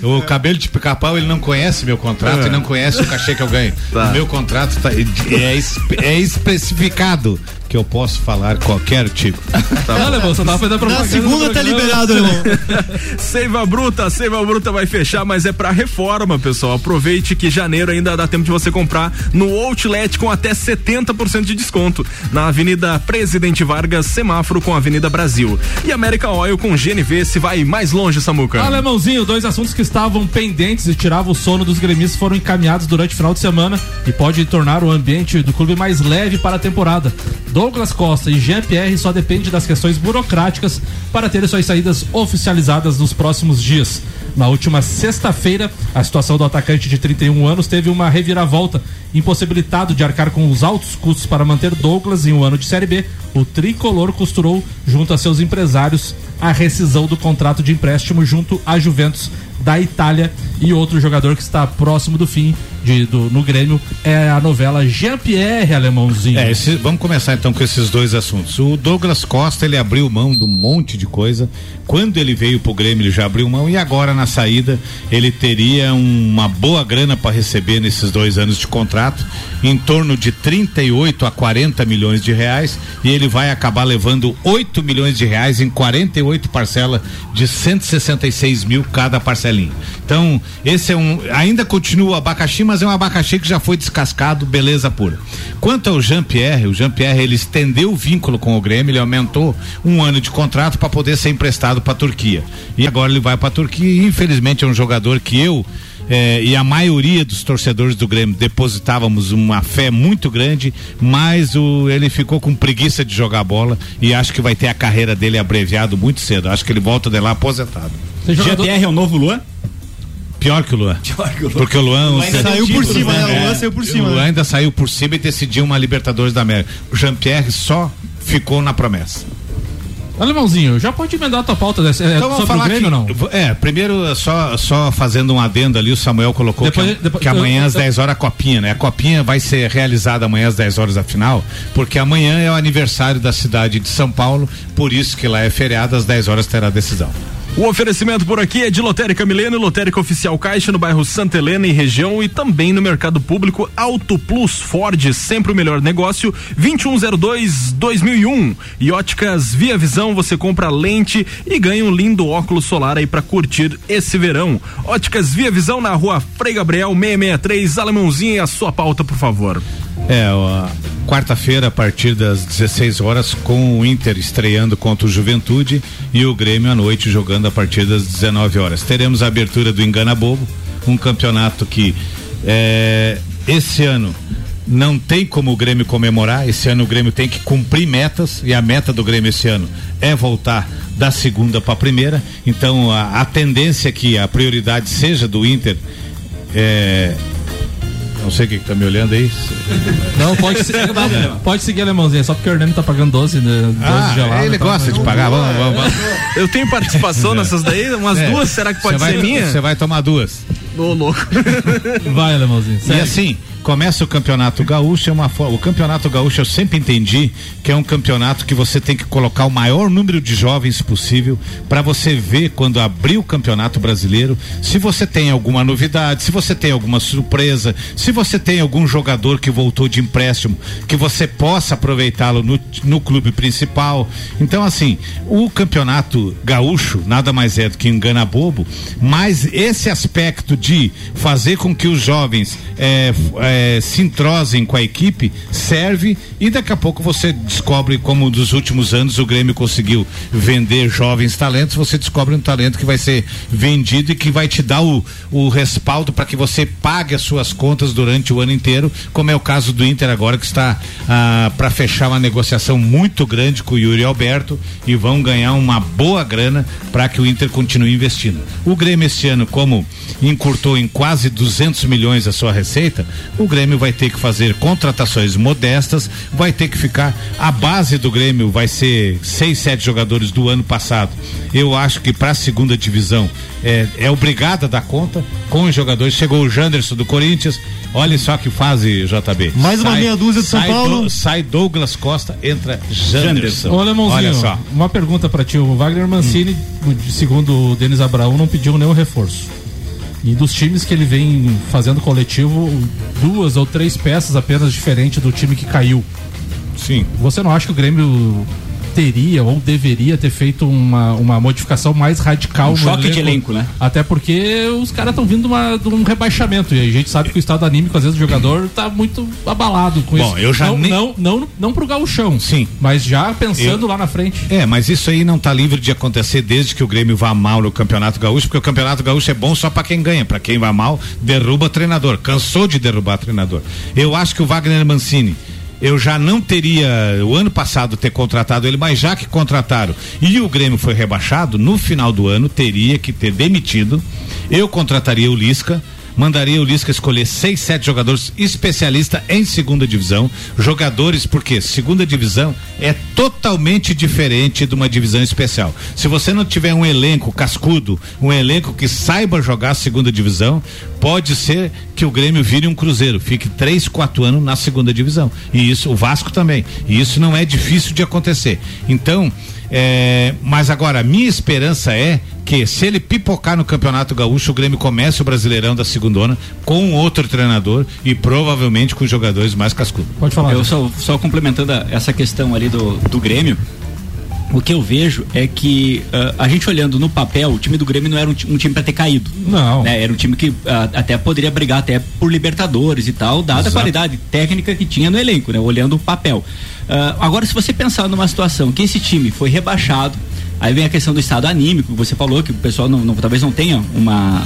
sou- o cabelo de pica-pau, ele não conhece meu contrato É. e não conhece o cachê que eu ganho. Tá. O meu contrato tá- é, é especificado que eu posso falar qualquer tipo. Tá bom, Lebão, só tava fazendo propaganda. Na segunda tá liberado, irmão. Seiva Bruta, a Seiva Bruta vai fechar, mas é pra reforma, pessoal. Aproveite que janeiro ainda dá tempo de você comprar no Outlet com até 70% de desconto. Na Avenida Presidente Vargas, semáforo com a Avenida Brasil. E América Oil com GNV se vai mais longe, Samuca. Alemãozinho, dois assuntos que estavam pendentes e tiravam o sono dos gremistas foram encaminhados durante o final de semana e pode tornar o ambiente do clube mais leve para a temporada. Douglas Costa e Jean-Pierre só depende das questões burocráticas para ter suas saídas oficializadas nos próximos dias. Na última sexta-feira, a situação do atacante de 31 anos teve uma reviravolta. Impossibilitado de arcar com os altos custos para manter Douglas em um ano de Série B, o tricolor costurou, junto a seus empresários, a rescisão do contrato de empréstimo junto à Juventus da Itália. E outro jogador que está próximo do fim de, do, no Grêmio é a novela Jean-Pierre Alemãozinho. É, esse- vamos começar então com esses dois assuntos. O Douglas Costa, ele abriu mão de um monte de coisa. Quando ele veio pro Grêmio, ele já abriu mão e agora na saída ele teria uma boa grana para receber nesses dois anos de contrato, em torno de 38 a 40 milhões de reais, e ele vai acabar levando 8 milhões de reais em 48 parcelas de 166 mil cada parcelinha. Então, esse é um. Ainda continua o abacaxi, mas é um abacaxi que já foi descascado, beleza pura. Quanto ao Jean-Pierre, o Jean-Pierre ele estendeu o vínculo com o Grêmio, ele aumentou um ano de contrato para poder ser emprestado para a Turquia. E agora ele vai para a Turquia e infelizmente é um jogador que eu eh, e a maioria dos torcedores do Grêmio depositávamos uma fé muito grande, mas o, ele ficou com preguiça de jogar bola e acho que vai ter a carreira dele abreviado muito cedo. Acho que ele volta de lá aposentado. GPR é o novo Luan? Pior que o Luan. Porque o Luan, Luan ainda Saiu por cima, né? né? O Luan saiu por cima, O Luan ainda saiu por cima e decidiu uma Libertadores da América. O Jean-Pierre só ficou na promessa. Alemãozinho, já pode emendar a tua pauta dessa, é, Então vamos sobre o falar Grêmio ou não? que, É, primeiro só, só fazendo um adendo ali, o Samuel colocou Depois- que, depois- que amanhã eu- às eu- 10 horas a copinha, né? A copinha vai ser realizada amanhã às 10 horas a final, porque amanhã é o aniversário da cidade de São Paulo, por isso que lá é feriado, às 10 horas terá a decisão. O oferecimento por aqui é de Lotérica Milênio, Lotérica Oficial Caixa no bairro Santa Helena e região e também no mercado público Auto Plus Ford, sempre o melhor negócio, 2102-2001. E óticas Via Visão, você compra lente e ganha um lindo óculos solar aí pra curtir esse verão. Óticas Via Visão na rua Frei Gabriel 663, Alemãozinho e a sua pauta, por favor. É, quarta-feira, a partir das 16 horas, com o Inter estreando contra o Juventude e o Grêmio à noite jogando a partir das 19 horas. Teremos a abertura do Engana Bobo, um campeonato que é, esse ano não tem como o Grêmio comemorar. Esse ano o Grêmio tem que cumprir metas e a meta do Grêmio esse ano é voltar da segunda para a primeira. Então a, a tendência é que a prioridade seja do Inter. É, não sei o que, tá me olhando aí. Não, pode, se- não, pode seguir Alemãozinho, é só porque o Hernani tá pagando 12, né, 12 Ah, gelado. ele tal, gosta mas- de pagar. Vamos, vamos, vamos. Eu tenho participação nessas daí, umas É. duas, será que pode vai- ser minha? Você vai tomar duas. Ô, louco. Vai, Alemãozinho. E segue. assim, começa o campeonato gaúcho, é uma o campeonato gaúcho eu sempre entendi que é um campeonato que você tem que colocar o maior número de jovens possível para você ver quando abrir o campeonato brasileiro se você tem alguma novidade, se você tem alguma surpresa, se você tem algum jogador que voltou de empréstimo que você possa aproveitá-lo no, no clube principal. Então assim, o campeonato gaúcho nada mais é do que engana bobo, mas esse aspecto de fazer com que os jovens f- eh, se entrosem com a equipe serve e daqui a pouco você descobre como nos últimos anos o Grêmio conseguiu vender jovens talentos, você descobre um talento que vai ser vendido e que vai te dar o, o respaldo para que você pague as suas contas durante o ano inteiro, como é o caso do Inter agora que está para fechar uma negociação muito grande com o Yuri Alberto e vão ganhar uma boa grana para que o Inter continue investindo. O Grêmio este ano, como encurtou em quase 200 milhões a sua receita, o Grêmio vai ter que fazer contratações modestas, vai ter que ficar a base do Grêmio vai ser seis, sete jogadores do ano passado. Eu acho que para a segunda divisão é, é obrigada a dar conta com os jogadores. Chegou o Janderson do Corinthians, olha só que fase JB. Mais uma meia dúzia de São sai Paulo. Do- sai Douglas Costa, entra Janderson. Ô, Alemãozinho, Olha só. uma pergunta pra ti. O Wagner Mancini, Hum. segundo o Denis Abraão, não pediu nenhum reforço. E dos times que ele vem fazendo coletivo, duas ou três peças apenas diferentes do time que caiu. Sim. Você não acha que o Grêmio teria ou deveria ter feito uma, uma modificação mais radical Um no choque de elenco, né? Até porque os caras estão vindo de, uma- de um rebaixamento e a gente sabe que o estado anímico, às vezes, do jogador tá muito abalado com Bom, isso. eu já não, nem- não, não, não pro gauchão. Sim. Mas já pensando Eu- lá na frente. É, mas isso aí não está livre de acontecer desde que o Grêmio vá mal no Campeonato Gaúcho, porque o Campeonato Gaúcho é bom só para quem ganha, para quem vai mal, derruba treinador. Cansou de derrubar treinador. Eu acho que o Wagner Mancini eu já não teria o ano passado ter contratado ele, mas já que contrataram e o Grêmio foi rebaixado, no final do ano teria que ter demitido. Eu contrataria o Lisca, mandaria o Lisca escolher seis, sete jogadores especialistas em segunda divisão. Jogadores, porque segunda divisão é totalmente diferente de uma divisão especial. Se você não tiver um elenco cascudo, um elenco que saiba jogar segunda divisão, pode ser que o Grêmio vire um Cruzeiro, fique três, quatro anos na segunda divisão. E isso, o Vasco também. E isso não é difícil de acontecer. Então, é, mas agora, a minha esperança é que se ele pipocar no Campeonato Gaúcho, o Grêmio comece o Brasileirão da segunda com outro treinador e provavelmente com jogadores mais cascudos. Pode falar. Eu só, só complementando a- essa questão ali do, do Grêmio, o que eu vejo é que ah, a gente olhando no papel, o time do Grêmio não era um, um time para ter caído. Não. Né? Era um time que ah, até poderia brigar até por Libertadores e tal, dada Exato. a qualidade técnica que tinha no elenco, né? Olhando o papel. Ah, agora, se você pensar numa situação que esse time foi rebaixado, aí vem a questão do estado anímico, que você falou que o pessoal não, não- talvez não tenha uma,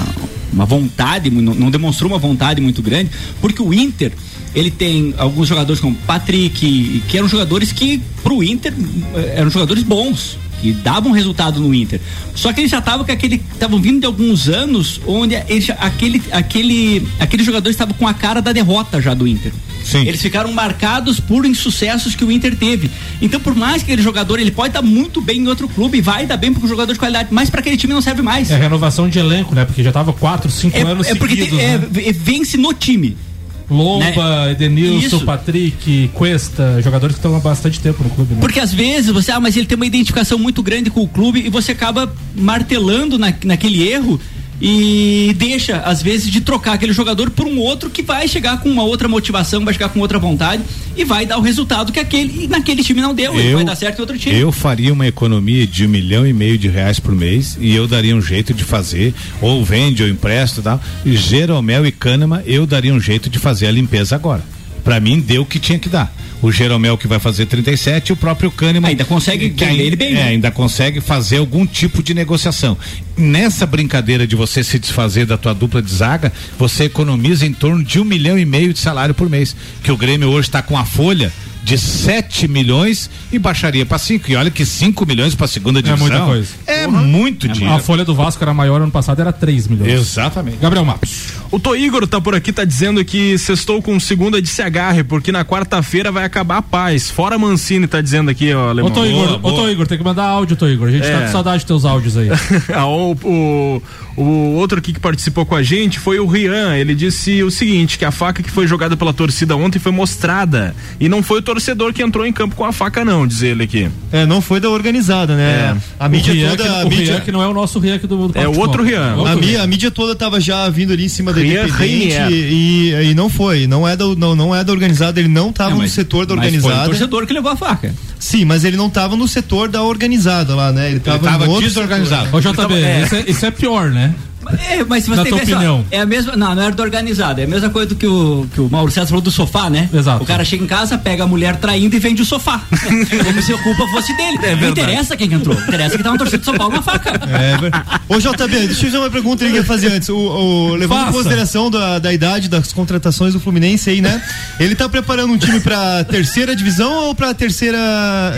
uma vontade, não, demonstrou uma vontade muito grande, porque o Inter ele tem alguns jogadores como Patrick, que eram jogadores que pro Inter eh, eram jogadores bons, que davam resultado no Inter. Só que eles já estavam com aquele estavam vindo de alguns anos onde eles, já- aquele aquele aquele jogador estava com a cara da derrota já do Inter. Sim. Eles ficaram marcados por insucessos que o Inter teve. Então, por mais que aquele jogador ele pode dar muito bem em outro clube, vai dar bem porque o jogador de qualidade, mas para aquele time não serve mais. É renovação de elenco, né? Porque já tava quatro, cinco É, anos é porque seguidos, tem- é, né? v- vence no time. Lomba, né? Edenilson, Isso. Patrick, Cuesta, jogadores que estão há bastante tempo no clube, né? Porque às vezes você, ah, mas ele tem uma identificação muito grande com o clube e você acaba martelando na, naquele erro e deixa, às vezes, de trocar aquele jogador por um outro que vai chegar com uma outra motivação, vai chegar com outra vontade e vai dar o resultado que aquele, naquele time não deu. ele vai dar certo em outro time. Eu faria uma economia de um milhão e meio de reais por mês e eu daria um jeito de fazer, ou vende ou empresta e tal. E Jeromel e Kahneman, eu daria um jeito de fazer a limpeza agora. Pra mim, deu o que tinha que dar. O Jeromel que vai fazer 37 e o próprio Kahneman. Ainda consegue que vender ai- ele bem, é, né? ainda consegue fazer algum tipo de negociação. Nessa brincadeira de você se desfazer da tua dupla de zaga, você economiza em torno de um milhão e meio de salário por mês. Que o Grêmio hoje está com a folha de 7 milhões e baixaria para 5. E olha que 5 milhões para segunda É divisão. muita coisa. É muito dinheiro. A folha do Vasco era maior ano passado, era 3 milhões. Exatamente. Gabriel Matos. O Tô Igor tá por aqui, tá dizendo que sextou com segunda de se agarre, porque na quarta-feira vai acabar a paz. Fora Mancini, tá dizendo aqui, ó, Ô, Alemão. Tô Igor, ô, Tô Igor, tem que mandar áudio, Tô Igor. A gente É. tá com saudade dos teus áudios aí. Ah, o, o, o outro aqui que participou com a gente foi o Rian. Ele disse o seguinte: que a faca que foi jogada pela torcida ontem foi mostrada. E não foi o torcedor que entrou em campo com a faca, não, diz ele aqui. É, não foi da organizada, né? A mídia o Rian, toda. que, a o mídia, Rian que não é o nosso Rian aqui do, do É o outro. Rian. É outro a, mídia, a mídia toda tava já vindo ali em cima Rian Independente Reinier. e, e, não foi. Não é, da, não, não é da organizada, ele não tava É, no setor da mas foi o organizada. torcedor que levou a faca. Sim, mas ele não tava no setor da organizada lá, né? Ele tava, tava no outro desorganizado. setor. Ô, JB, isso, é, isso é pior, né? É, mas se você Na tem tua opinião. É a mesma. Não, não era do organizado. É a mesma coisa do que o, que o Mauro César falou do sofá, né? Exato. O cara chega em casa, pega a mulher traindo e vende o sofá. Como se a culpa fosse dele. não verdade. interessa quem que entrou. Interessa que tá uma torcida de São Paulo na faca. É, ver- Ô JB, deixa eu fazer uma pergunta que eu ia fazer antes. O, o- levando em Faça. consideração da, da idade das contratações do Fluminense aí, né? Ele tá preparando um time pra terceira divisão ou pra terceira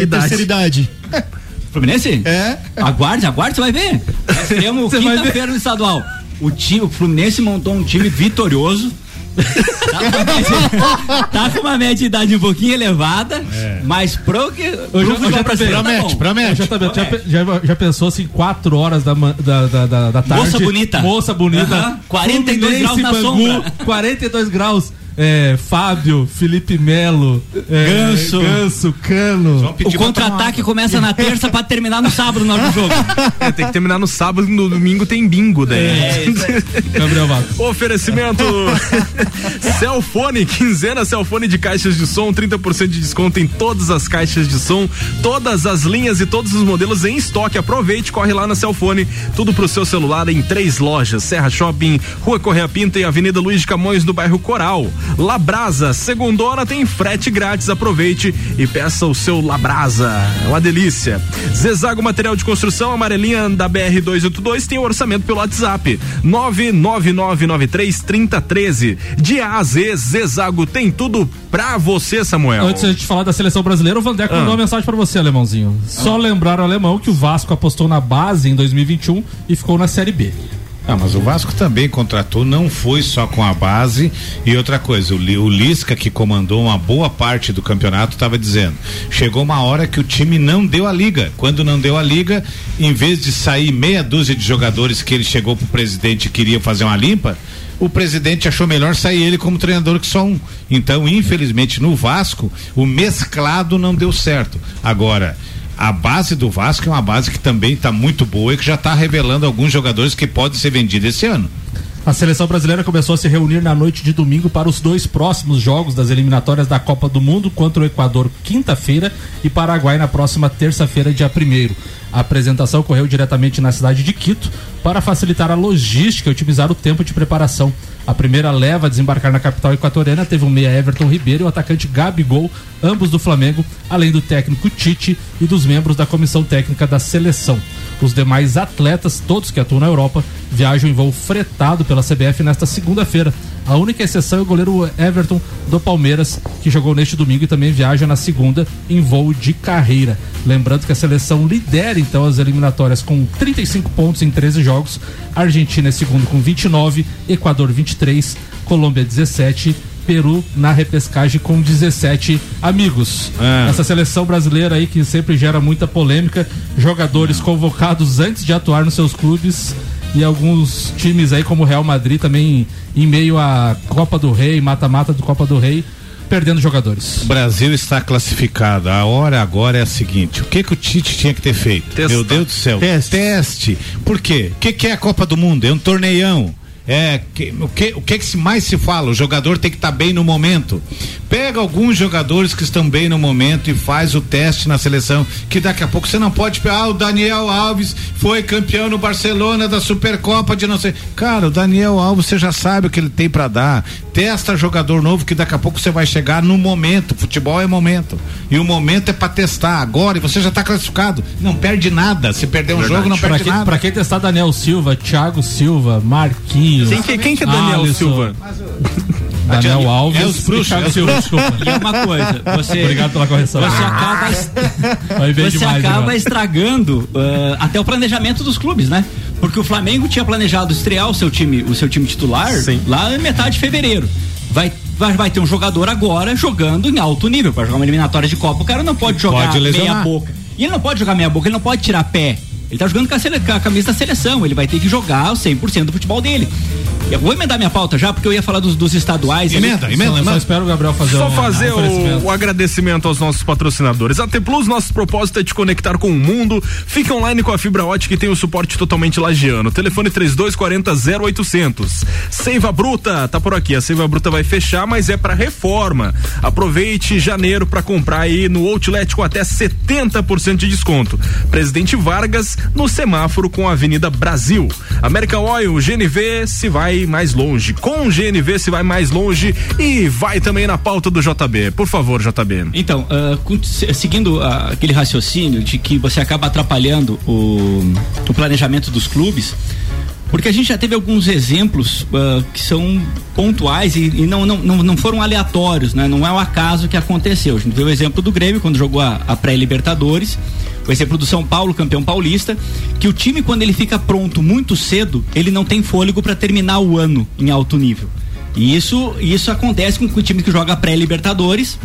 Idade. terceira idade? Fluminense? É. Aguarde, aguarde, você vai ver. Nós teremos quinta-feira no estadual. O, time, o Fluminense montou um time vitorioso. tá, com uma média, tá com uma média de idade um pouquinho elevada, mas pro que. Pro J- futebol JB, brasileiro tá promete, promete. Já, já, já pensou assim, 4 horas da, da, da, da, da tarde? Moça bonita. Moça bonita. Aham, 42 graus na sombra. 42 graus. É, Fábio, Felipe Melo, é, Ganso. Ganso, Cano. O contra-ataque começa na terça pra terminar no sábado do jogo. É, tem que terminar no sábado, no domingo tem bingo daí. É, aí. Gabriel Matos. Oferecimento Celfone, quinzena Celfone de caixas de som, 30% de desconto em todas as caixas de som, todas as linhas e todos os modelos em estoque. Aproveite, corre lá na Celfone, tudo pro seu celular em três lojas: Serra Shopping, Rua Correia Pinta e Avenida Luiz de Camões, no bairro Coral. Labrasa, segundona tem frete grátis. Aproveite e peça o seu Labrasa. É uma delícia. Zezago Material de Construção, amarelinha da BR 282, tem o orçamento pelo WhatsApp 999933013. De A a Z, Zezago tem tudo pra você, Samuel. Antes de a gente falar da seleção brasileira, o Vandeco Ah. mandou uma mensagem pra você, alemãozinho. Só lembrar o alemão que o Vasco apostou na base em 2021 e ficou na Série B. Ah, mas o Vasco também contratou, não foi só com a base. E outra coisa, o, o Lisca, que comandou uma boa parte do campeonato, estava dizendo: chegou uma hora que o time não deu a liga. Quando não deu a liga, em vez de sair meia dúzia de jogadores que ele chegou pro presidente e queria fazer uma limpa, o presidente achou melhor sair ele como treinador que só um. Então, infelizmente, no Vasco, o mesclado não deu certo. Agora. A base do Vasco é uma base que também está muito boa e que já está revelando alguns jogadores que podem ser vendidos esse ano. A seleção brasileira começou a se reunir na noite de domingo para os dois próximos jogos das eliminatórias da Copa do Mundo contra o Equador quinta-feira e Paraguai na próxima terça-feira, dia 1 A apresentação ocorreu diretamente na cidade de Quito para facilitar a logística e otimizar o tempo de preparação. A primeira leva a desembarcar na capital equatoriana teve o meia Everton Ribeiro e o atacante Gabigol, ambos do Flamengo, além do técnico Tite e dos membros da comissão técnica da seleção. Os demais atletas, todos que atuam na Europa, viajam em voo fretado pela CBF nesta segunda-feira. A única exceção é o goleiro Everton do Palmeiras, que jogou neste domingo e também viaja na segunda em voo de carreira. Lembrando que a seleção lidera então as eliminatórias com 35 pontos em 13 jogos. A Argentina é segundo com 29, Equador 23, Colômbia 17. Peru na repescagem com 17 amigos. Ah. Essa seleção brasileira aí que sempre gera muita polêmica, jogadores convocados antes de atuar nos seus clubes e alguns times aí como o Real Madrid também em meio à Copa do Rei, mata-mata do Copa do Rei, perdendo jogadores. O Brasil está classificado. A hora agora é a seguinte: o que que o Tite tinha que ter feito? Testar. Meu Deus do céu. Teste. Por quê? O que, que é a Copa do Mundo? É um torneião. É, que- o que o que, que mais se fala? O jogador tem que estar bem no momento. Pega alguns jogadores que estão bem no momento e faz o teste na seleção, que daqui a pouco você não pode ah, o Daniel Alves foi campeão no Barcelona da Supercopa de não sei. Cara, o Daniel Alves você já sabe o que ele tem pra dar. Testa jogador novo que daqui a pouco você vai chegar no momento. Futebol é momento. E o momento é pra testar agora e você já tá classificado. Não perde nada. Se perder um jogo, não pra, perde quem, nada. pra quem testar Daniel Silva, Thiago Silva, Marquinhos. Quem que- quem que é Daniel Alisson, Silva? Daniel Alves É os bruxos, Thiago é os Silva, bruxos. desculpa. E uma coisa, você. Obrigado pela correção. Você acaba, Aí vem você demais, acaba estragando ah, até o planejamento dos clubes, né? Porque o Flamengo tinha planejado estrear o seu time, o seu time titular lá em metade de fevereiro. Vai, vai, vai ter um jogador agora jogando em alto nível para jogar uma eliminatória de Copa. O cara não pode jogar Pode meia boca. E ele não pode jogar meia boca, ele não pode tirar pé. Ele tá jogando com a, com a camisa da seleção, ele vai ter que jogar o 100% do futebol dele. Eu vou emendar minha pauta já, porque eu ia falar dos, dos estaduais. Emenda, ali. emenda, Só, só espero o Gabriel fazer Só um- fazer um o, o agradecimento aos nossos patrocinadores. A T Plus, nosso propósito é te conectar com o mundo. Fica online com a fibra ótica e tem o suporte totalmente lagiano. Telefone 3240 0800. Seiva Bruta, tá por aqui. A Seiva Bruta vai fechar, mas é para reforma. Aproveite janeiro para comprar aí no Outlet com até 70% de desconto. Presidente Vargas no semáforo com a Avenida Brasil. América Oil, GNV se vai mais longe. Com GNV se vai mais longe e vai também na pauta do JB. Por favor, JB. Então, se- seguindo ah, aquele raciocínio de que você acaba atrapalhando o, o planejamento dos clubes, porque a gente já teve alguns exemplos ah, que são pontuais e, e não, não, não, foram aleatórios, né? Não é o acaso que aconteceu. A gente viu o exemplo do Grêmio quando jogou a, a pré-Libertadores, o exemplo do São Paulo, campeão paulista, que o time quando ele fica pronto muito cedo, ele não tem fôlego para terminar o ano em alto nível. E isso, isso acontece com o time que joga pré-Libertadores,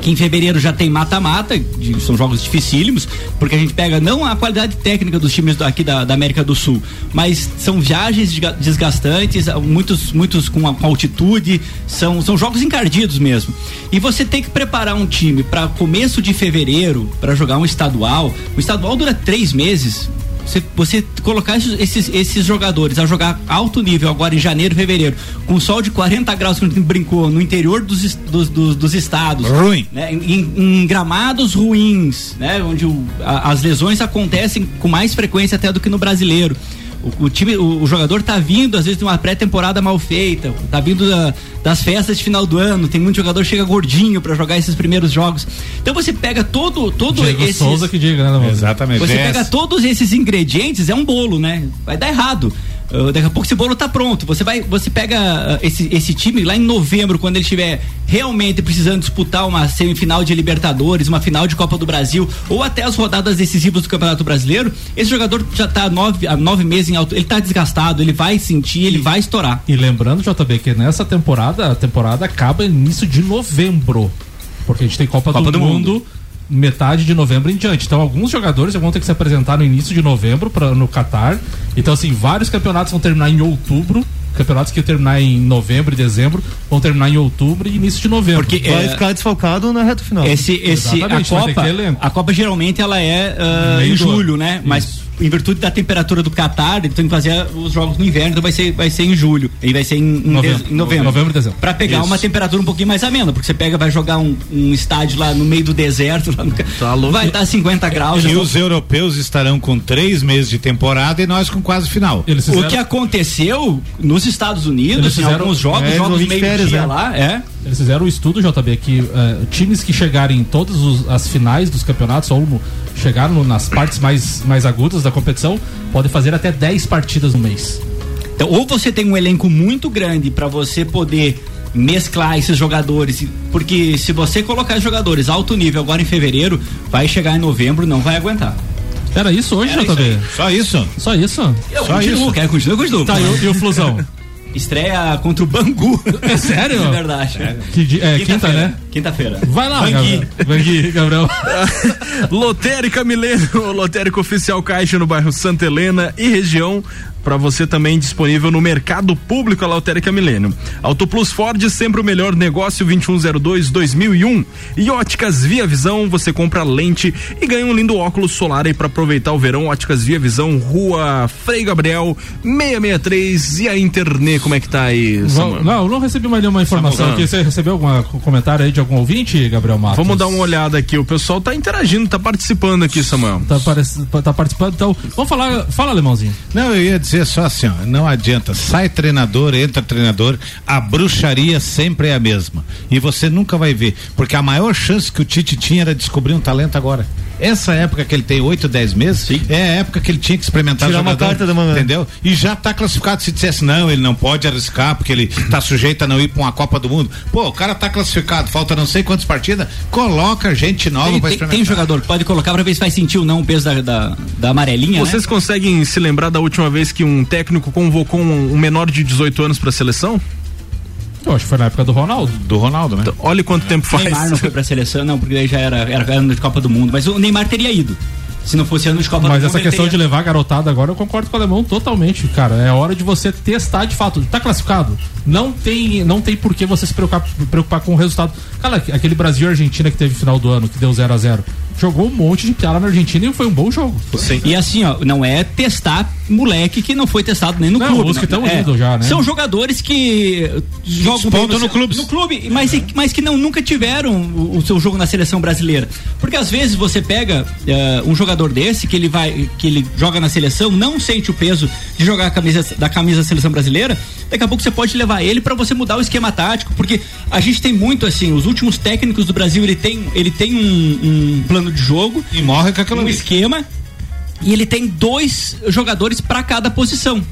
que em fevereiro já tem mata-mata, são jogos dificílimos, porque a gente pega não a qualidade técnica dos times aqui da, da América do Sul, mas são viagens desga- desgastantes, muitos, muitos com altitude, são, são jogos encardidos mesmo. E você tem que preparar um time para começo de fevereiro, para jogar um estadual. O estadual dura três meses. Você, você colocar esses, esses, esses jogadores a jogar alto nível agora em janeiro, fevereiro, com sol de 40 graus que a gente brincou no interior dos, dos, dos, dos estados. Ruim. Né, em, em- em gramados ruins, né? Onde o- a- as lesões acontecem com mais frequência até do que no brasileiro. O, o time, o, o jogador tá vindo, às vezes, de uma pré-temporada mal feita, tá vindo da- das festas de final do ano, tem muito jogador que chega gordinho para jogar esses primeiros jogos. Então você pega todo, todo Diego esses. Souza que diga, né? Exatamente. Você Essa- pega todos esses ingredientes, é um bolo, né? Vai dar errado. Uh, daqui a pouco esse bolo tá pronto. Você vai, você pega uh, esse, esse time lá em novembro, quando ele estiver realmente precisando disputar uma semifinal de Libertadores, uma final de Copa do Brasil, ou até as rodadas decisivas do Campeonato Brasileiro, esse jogador já tá nove, há nove meses em alto, ele tá desgastado, ele vai sentir, ele vai estourar. E lembrando, JB, que nessa temporada, a temporada acaba início de novembro. Porque a gente tem Copa, Copa do, do mundo, Mundo. Metade de novembro em diante. Então, alguns jogadores vão ter que se apresentar no início de novembro pra, no Catar. Então, assim, vários campeonatos vão terminar em outubro. Campeonatos que terminar em novembro e dezembro vão terminar em outubro e início de novembro. Porque, Vai é, ficar desfalcado na reta final. Esse, esse, a Exatamente, Copa, a Copa geralmente ela é Meio em julho, né? Mas em virtude da temperatura do Catar, eles têm que fazer os jogos no inverno, então vai ser, vai ser em julho. E vai ser em, em Novembro. dez- em novembro. Novembro e dezembro. Pra pegar Isso. uma temperatura um pouquinho mais amena, porque você pega, vai jogar um, um estádio lá no meio do deserto, lá no, ca- vai estar 50 graus. E já os europeus estarão com três meses de temporada e nós com quase final. Eles O que aconteceu nos Estados Unidos, Eles em fizeram- alguns jogos, É, jogos vir de meio férias, dia né? lá, é. Eles fizeram um estudo, JB, que eh, times que chegarem em todas os- as finais dos campeonatos ou chegaram no- nas partes mais, mais agudas da competição podem fazer até 10 partidas no mês. Então, ou você tem um elenco muito grande para você poder mesclar esses jogadores, porque se você colocar jogadores alto nível agora em fevereiro, vai chegar em novembro, não vai aguentar. Era isso hoje, JB? isso Só isso? Só isso? Eu continuo, quer continuar, eu continuo. Tá, e e o Flusão? Estreia contra o Bangu. É sério? É verdade. Que di- é, quinta, Quinta-feira. né? Quinta-feira. Vai lá, Bangui. Gabriel. Bangui, Gabriel. Lotérica Milênio, lotérica oficial Caixa no bairro Santa Helena e região. Para você também disponível no mercado público a Lotérica Milênio. Auto Plus Ford, sempre o melhor negócio 2102-2001. E óticas Via Visão, você compra lente e ganha um lindo óculos solar aí para aproveitar o verão. Óticas Via Visão, Rua Frei Gabriel 663. E a internet, como é que tá aí, Não, Samuel? não, eu não recebi mais nenhuma informação aqui. Você recebeu algum comentário aí de algum ouvinte, Gabriel Matos? Vamos dar uma olhada aqui. O pessoal tá interagindo, tá participando aqui, Samuel. Tá, tá participando, então vamos falar. Fala, Alemãozinho. Não, eu ia dizer só assim, ó, não adianta, sai treinador, entra treinador, a bruxaria sempre é a mesma. E você nunca vai ver, porque a maior chance que o Tite tinha era descobrir um talento agora. Essa época que ele tem 8, 10 meses, é a época que ele tinha que experimentar Tirar uma jogador, carta da entendeu? E já tá classificado, se dissesse não, ele não pode arriscar porque ele tá sujeito a não ir pra uma Copa do Mundo. Pô, o cara tá classificado, falta não sei quantas partidas, coloca gente nova Tem, pra tem, experimentar. tem jogador que pode colocar pra ver se vai sentir ou não o peso da, da, da amarelinha, Vocês né? conseguem se lembrar da última vez que um técnico convocou um, um menor de 18 anos para a seleção? Eu acho que foi na época do Ronaldo. Do Ronaldo, né? Olha quanto tempo O faz. Neymar não foi pra seleção, não, porque daí já era, era ano de Copa do Mundo. Mas o Neymar teria ido. Se não fosse ano de Copa Mas essa questão de levar a garotada agora, eu concordo com o alemão totalmente, cara. É hora de você testar de fato. Tá classificado? Não tem, não tem por que você se preocupar, preocupar com o resultado. Cara, aquele Brasil e Argentina que teve final do ano, que deu 0 a 0 Jogou um monte de piada na Argentina e foi um bom jogo. E assim, ó, não é testar moleque que não foi testado nem no Não, clube. os que É, indo já, né? São jogadores que jogam bem no clube. no clube, mas, mas que não, nunca tiveram o, o seu jogo na seleção brasileira. Porque às vezes você pega eh, um jogador desse que ele vai, que ele joga na seleção, não sente o peso de jogar a camisa da camisa da seleção brasileira. Daqui a pouco você pode levar ele para você mudar o esquema tático, porque a gente tem muito assim, os últimos técnicos do Brasil ele tem, ele tem um, um plano de jogo E morre com aquela um esquema e ele tem dois jogadores para cada posição.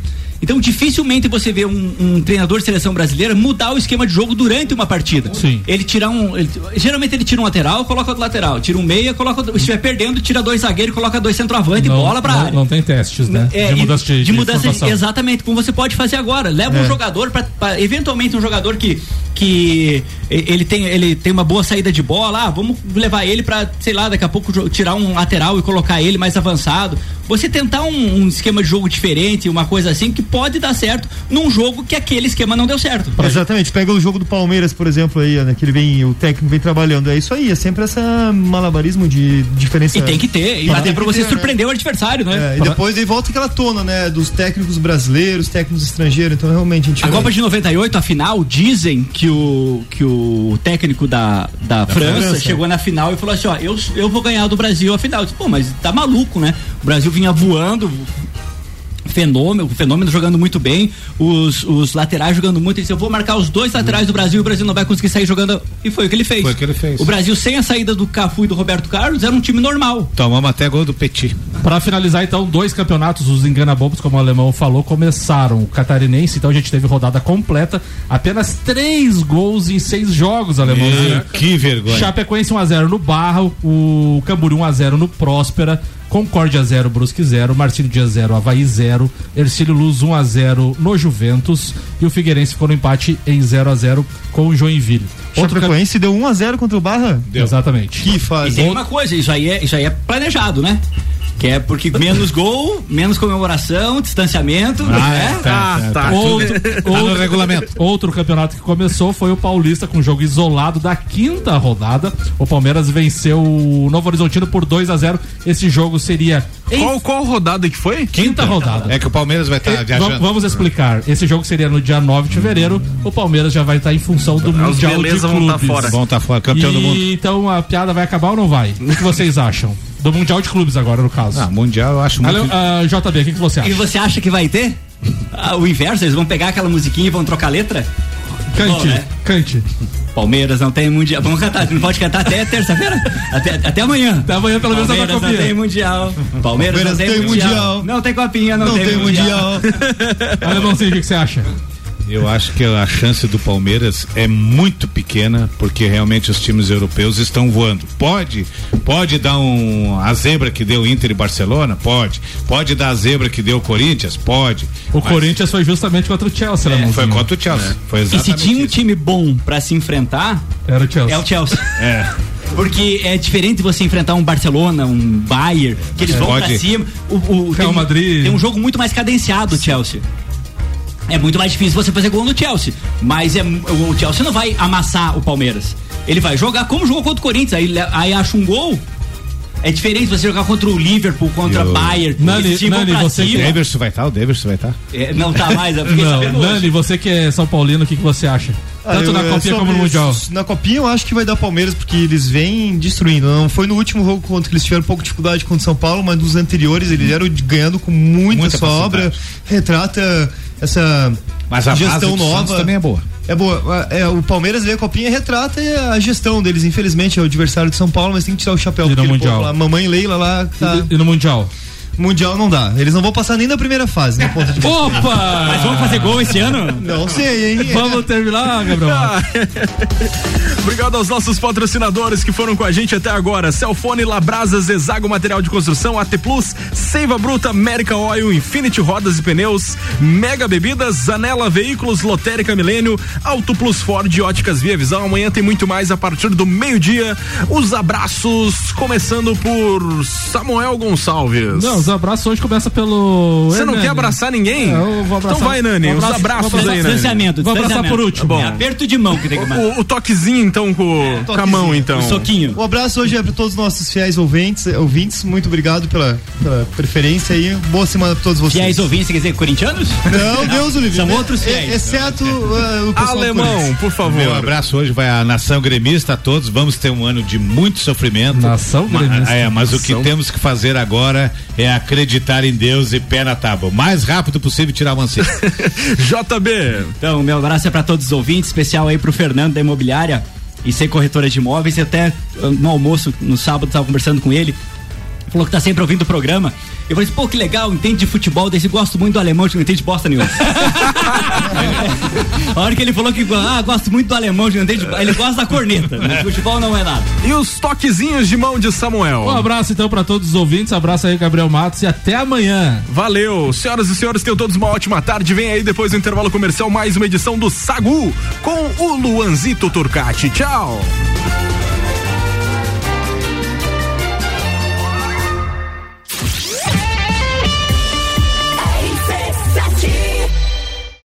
Então, dificilmente você vê um, um treinador de seleção brasileira mudar o esquema de jogo durante uma partida. Sim. Ele tira um. ele- geralmente ele tira um lateral, coloca outro lateral. Tira um meia, coloca. Se estiver perdendo, tira dois zagueiros, coloca dois centroavante e não, bola pra não, área. não tem testes, né? É, de e- mudança de, de mudança de- exatamente, como você pode fazer agora. Leva É. um jogador para eventualmente um jogador que que e- ele tem ele tem uma boa saída de bola, ah, vamos levar ele para, sei lá, daqui a pouco tirar um lateral e colocar ele mais avançado. Você tentar um, um esquema de jogo diferente, uma coisa assim que pode dar certo num jogo que aquele esquema não deu certo. Exatamente, pega o jogo do Palmeiras, por exemplo, aí, né, que ele vem, o técnico vem trabalhando. É isso aí, é sempre essa malabarismo de diferença. E tem que ter, e até para você ter, né? surpreender o adversário, né? É, e depois aí volta aquela tona, né, dos técnicos brasileiros, técnicos estrangeiros, então realmente a gente A vê- Copa de 98, a final, dizem que o, que o técnico da, da, França, França. chegou na final e falou assim: ó, eu, eu vou ganhar do Brasil a final. Eu disse, Pô, mas tá maluco, né? O Brasil vinha voando. Fenômeno, fenômeno jogando muito bem, os, os laterais jogando muito. Ele disse: Eu vou marcar os dois laterais do Brasil e o Brasil não vai conseguir sair jogando. E foi o que ele fez. Foi o que ele fez. O Brasil, sem a saída do Cafu e do Roberto Carlos, era um time normal. Tomamos até gol do Petit. Pra finalizar, então, dois campeonatos, os engana-bobos, como o alemão falou, começaram. O catarinense, então a gente teve rodada completa. Apenas três gols em seis jogos, alemão. Meu, que vergonha. Chapecoense 1x0 no Barra, o Camboriú 1x0 no Próspera. Concórdia 0, Brusque 0, Marcílio Dias 0, Havaí 0, Ercílio Luz 1 a 0 no Juventus e o Figueirense ficou no empate em 0 a 0 com o Joinville. Outro Chapecoense deu 1 a 0 contra o Barra? Exatamente. Que E fase. tem uma coisa, isso aí é, isso aí é planejado, né? Que é porque menos gol, menos comemoração, distanciamento. Ah, né? tá, tá, tá. Outro, Tá no outro- regulamento. outro campeonato que começou foi o Paulista com jogo isolado da quinta rodada. O Palmeiras venceu o Novo Horizontino por 2 a 0 Esse jogo seria Qual, qual rodada que foi? quinta rodada. É que o Palmeiras vai estar Eh, viajando. va- Vamos explicar. Esse jogo seria no dia 9 de fevereiro. O Palmeiras já vai estar em função do Mundial de beleza vão Clubes. tá fora. Vão estar fora, campeão e, do mundo. Então a piada vai acabar ou não vai? O que vocês acham? Do Mundial de Clubes agora, no caso. Ah, mundial eu acho muito. Ale- ah, JB, o que, que você E acha? você acha que vai ter? Ah, o inverso, eles vão pegar aquela musiquinha e vão trocar a letra? Cante, Bom, né? cante. Palmeiras não tem mundial. Vamos cantar, não pode cantar até terça-feira? Até, até amanhã. Até amanhã, pelo menos, Palmeiras não tem mundial. Palmeiras, Palmeiras não tem, tem mundial. mundial. Não tem copinha, não, Não tem, tem mundial. mundial. Alemãozinho, o que, que você acha? Eu acho que a chance do Palmeiras é muito pequena, porque realmente os times europeus estão voando. Pode, pode dar um a zebra que deu Inter e Barcelona, pode. Pode dar a zebra que deu Corinthians, pode. O Mas Corinthians foi justamente contra o Chelsea, é, Alemãozinho. foi contra o Chelsea. Foi E se exatamente tinha um isso. time bom pra se enfrentar, Era o Chelsea. é o Chelsea. É. Porque é diferente você enfrentar um Barcelona, um Bayern, que eles É. vão pra Pode. cima. O, o- Real tem, um- Madrid. tem um jogo muito mais cadenciado, Chelsea. É muito mais difícil você fazer gol no Chelsea. Mas é, o Chelsea não vai amassar o Palmeiras. Ele vai jogar como jogou contra o Corinthians. Aí, aí acha um gol. É diferente você jogar contra o Liverpool, contra o- Bayern. Nani, vão Nani, você O cima. Daverson vai estar, o Daverson vai estar. É, não tá mais, eu fiquei Não, sabendo hoje. Nani, você que é São Paulino, o que, que você acha? Ah, Tanto eu- na é Copinha como no Mundial. Na Copinha eu acho que vai dar Palmeiras, porque eles vêm destruindo. Não foi no último jogo contra que eles tiveram um pouco de dificuldade contra o São Paulo, mas nos anteriores eles eram ganhando com muita, Muita sobra. Retrata essa Mas a gestão nova. também é boa. É boa. É, o Palmeiras vê a copinha retrata a gestão deles. Infelizmente é o adversário de São Paulo, mas tem que tirar o chapéu. E no Mundial? povo lá, mamãe Leila lá tá. E, e no Mundial? Mundial não dá. Eles não vão passar nem na primeira fase, na ponta de Opa! Mas vamos fazer gol esse ano? Não sei, hein? Vamos terminar, Gabriel? Obrigado aos nossos patrocinadores que foram com a gente até agora. Celfone, Labrasas, Exago Material de Construção, AT Plus, Seiva Bruta, América Oil, Infinity Rodas e Pneus, Mega Bebidas, Zanela Veículos, Lotérica Milênio, Auto Plus Ford e Óticas Via Visão. Amanhã tem muito mais a partir do meio-dia. Os abraços, começando por Samuel Gonçalves. Não, os abraços hoje começa pelo. Você não quer abraçar ninguém? É, eu vou abraçar- Então vai, Nani, os abraços aí, Nani. Distanciamento, Vou abraçar por último. É aperto de mão que tem que mandar. O, o toquezinho, então, com, com a mão, então. O soquinho. Um abraço hoje é para todos os nossos fiéis ouvintes, ouvintes. Muito obrigado pela, pela preferência aí. Boa semana para todos vocês. Fiéis ouvintes, quer dizer, corintianos? Não, Deus o livre. São É- outros é- fiéis. Exceto uh, o pessoal. Alemão, por favor. Meu abraço hoje vai à nação gremista a todos. Vamos ter um ano de muito sofrimento. Nação gremista. É, mas o que temos que fazer agora é acreditar em Deus e pé na tábua. O mais rápido possível tirar mancebo. JB. Então, meu abraço é pra todos os ouvintes, especial aí pro Fernando da Imobiliária e ser corretora de imóveis. E até ah, no almoço, no sábado, tava conversando com ele. Falou que tá sempre ouvindo o programa. Eu falei assim, pô, que legal, entende de futebol, desse gosto muito do alemão, que não entende bosta nenhuma. A hora que ele falou que ah, gosto muito do alemão, que não entende, ele gosta da corneta. né? Futebol não é nada. E os toquezinhos de mão de Samuel. Um abraço então pra todos os ouvintes, abraço aí, Gabriel Matos, e até amanhã. Valeu, senhoras e senhores, tenham todos uma ótima tarde. Vem aí depois do intervalo comercial mais uma edição do Sagu com o Luanzito Turcati. Tchau.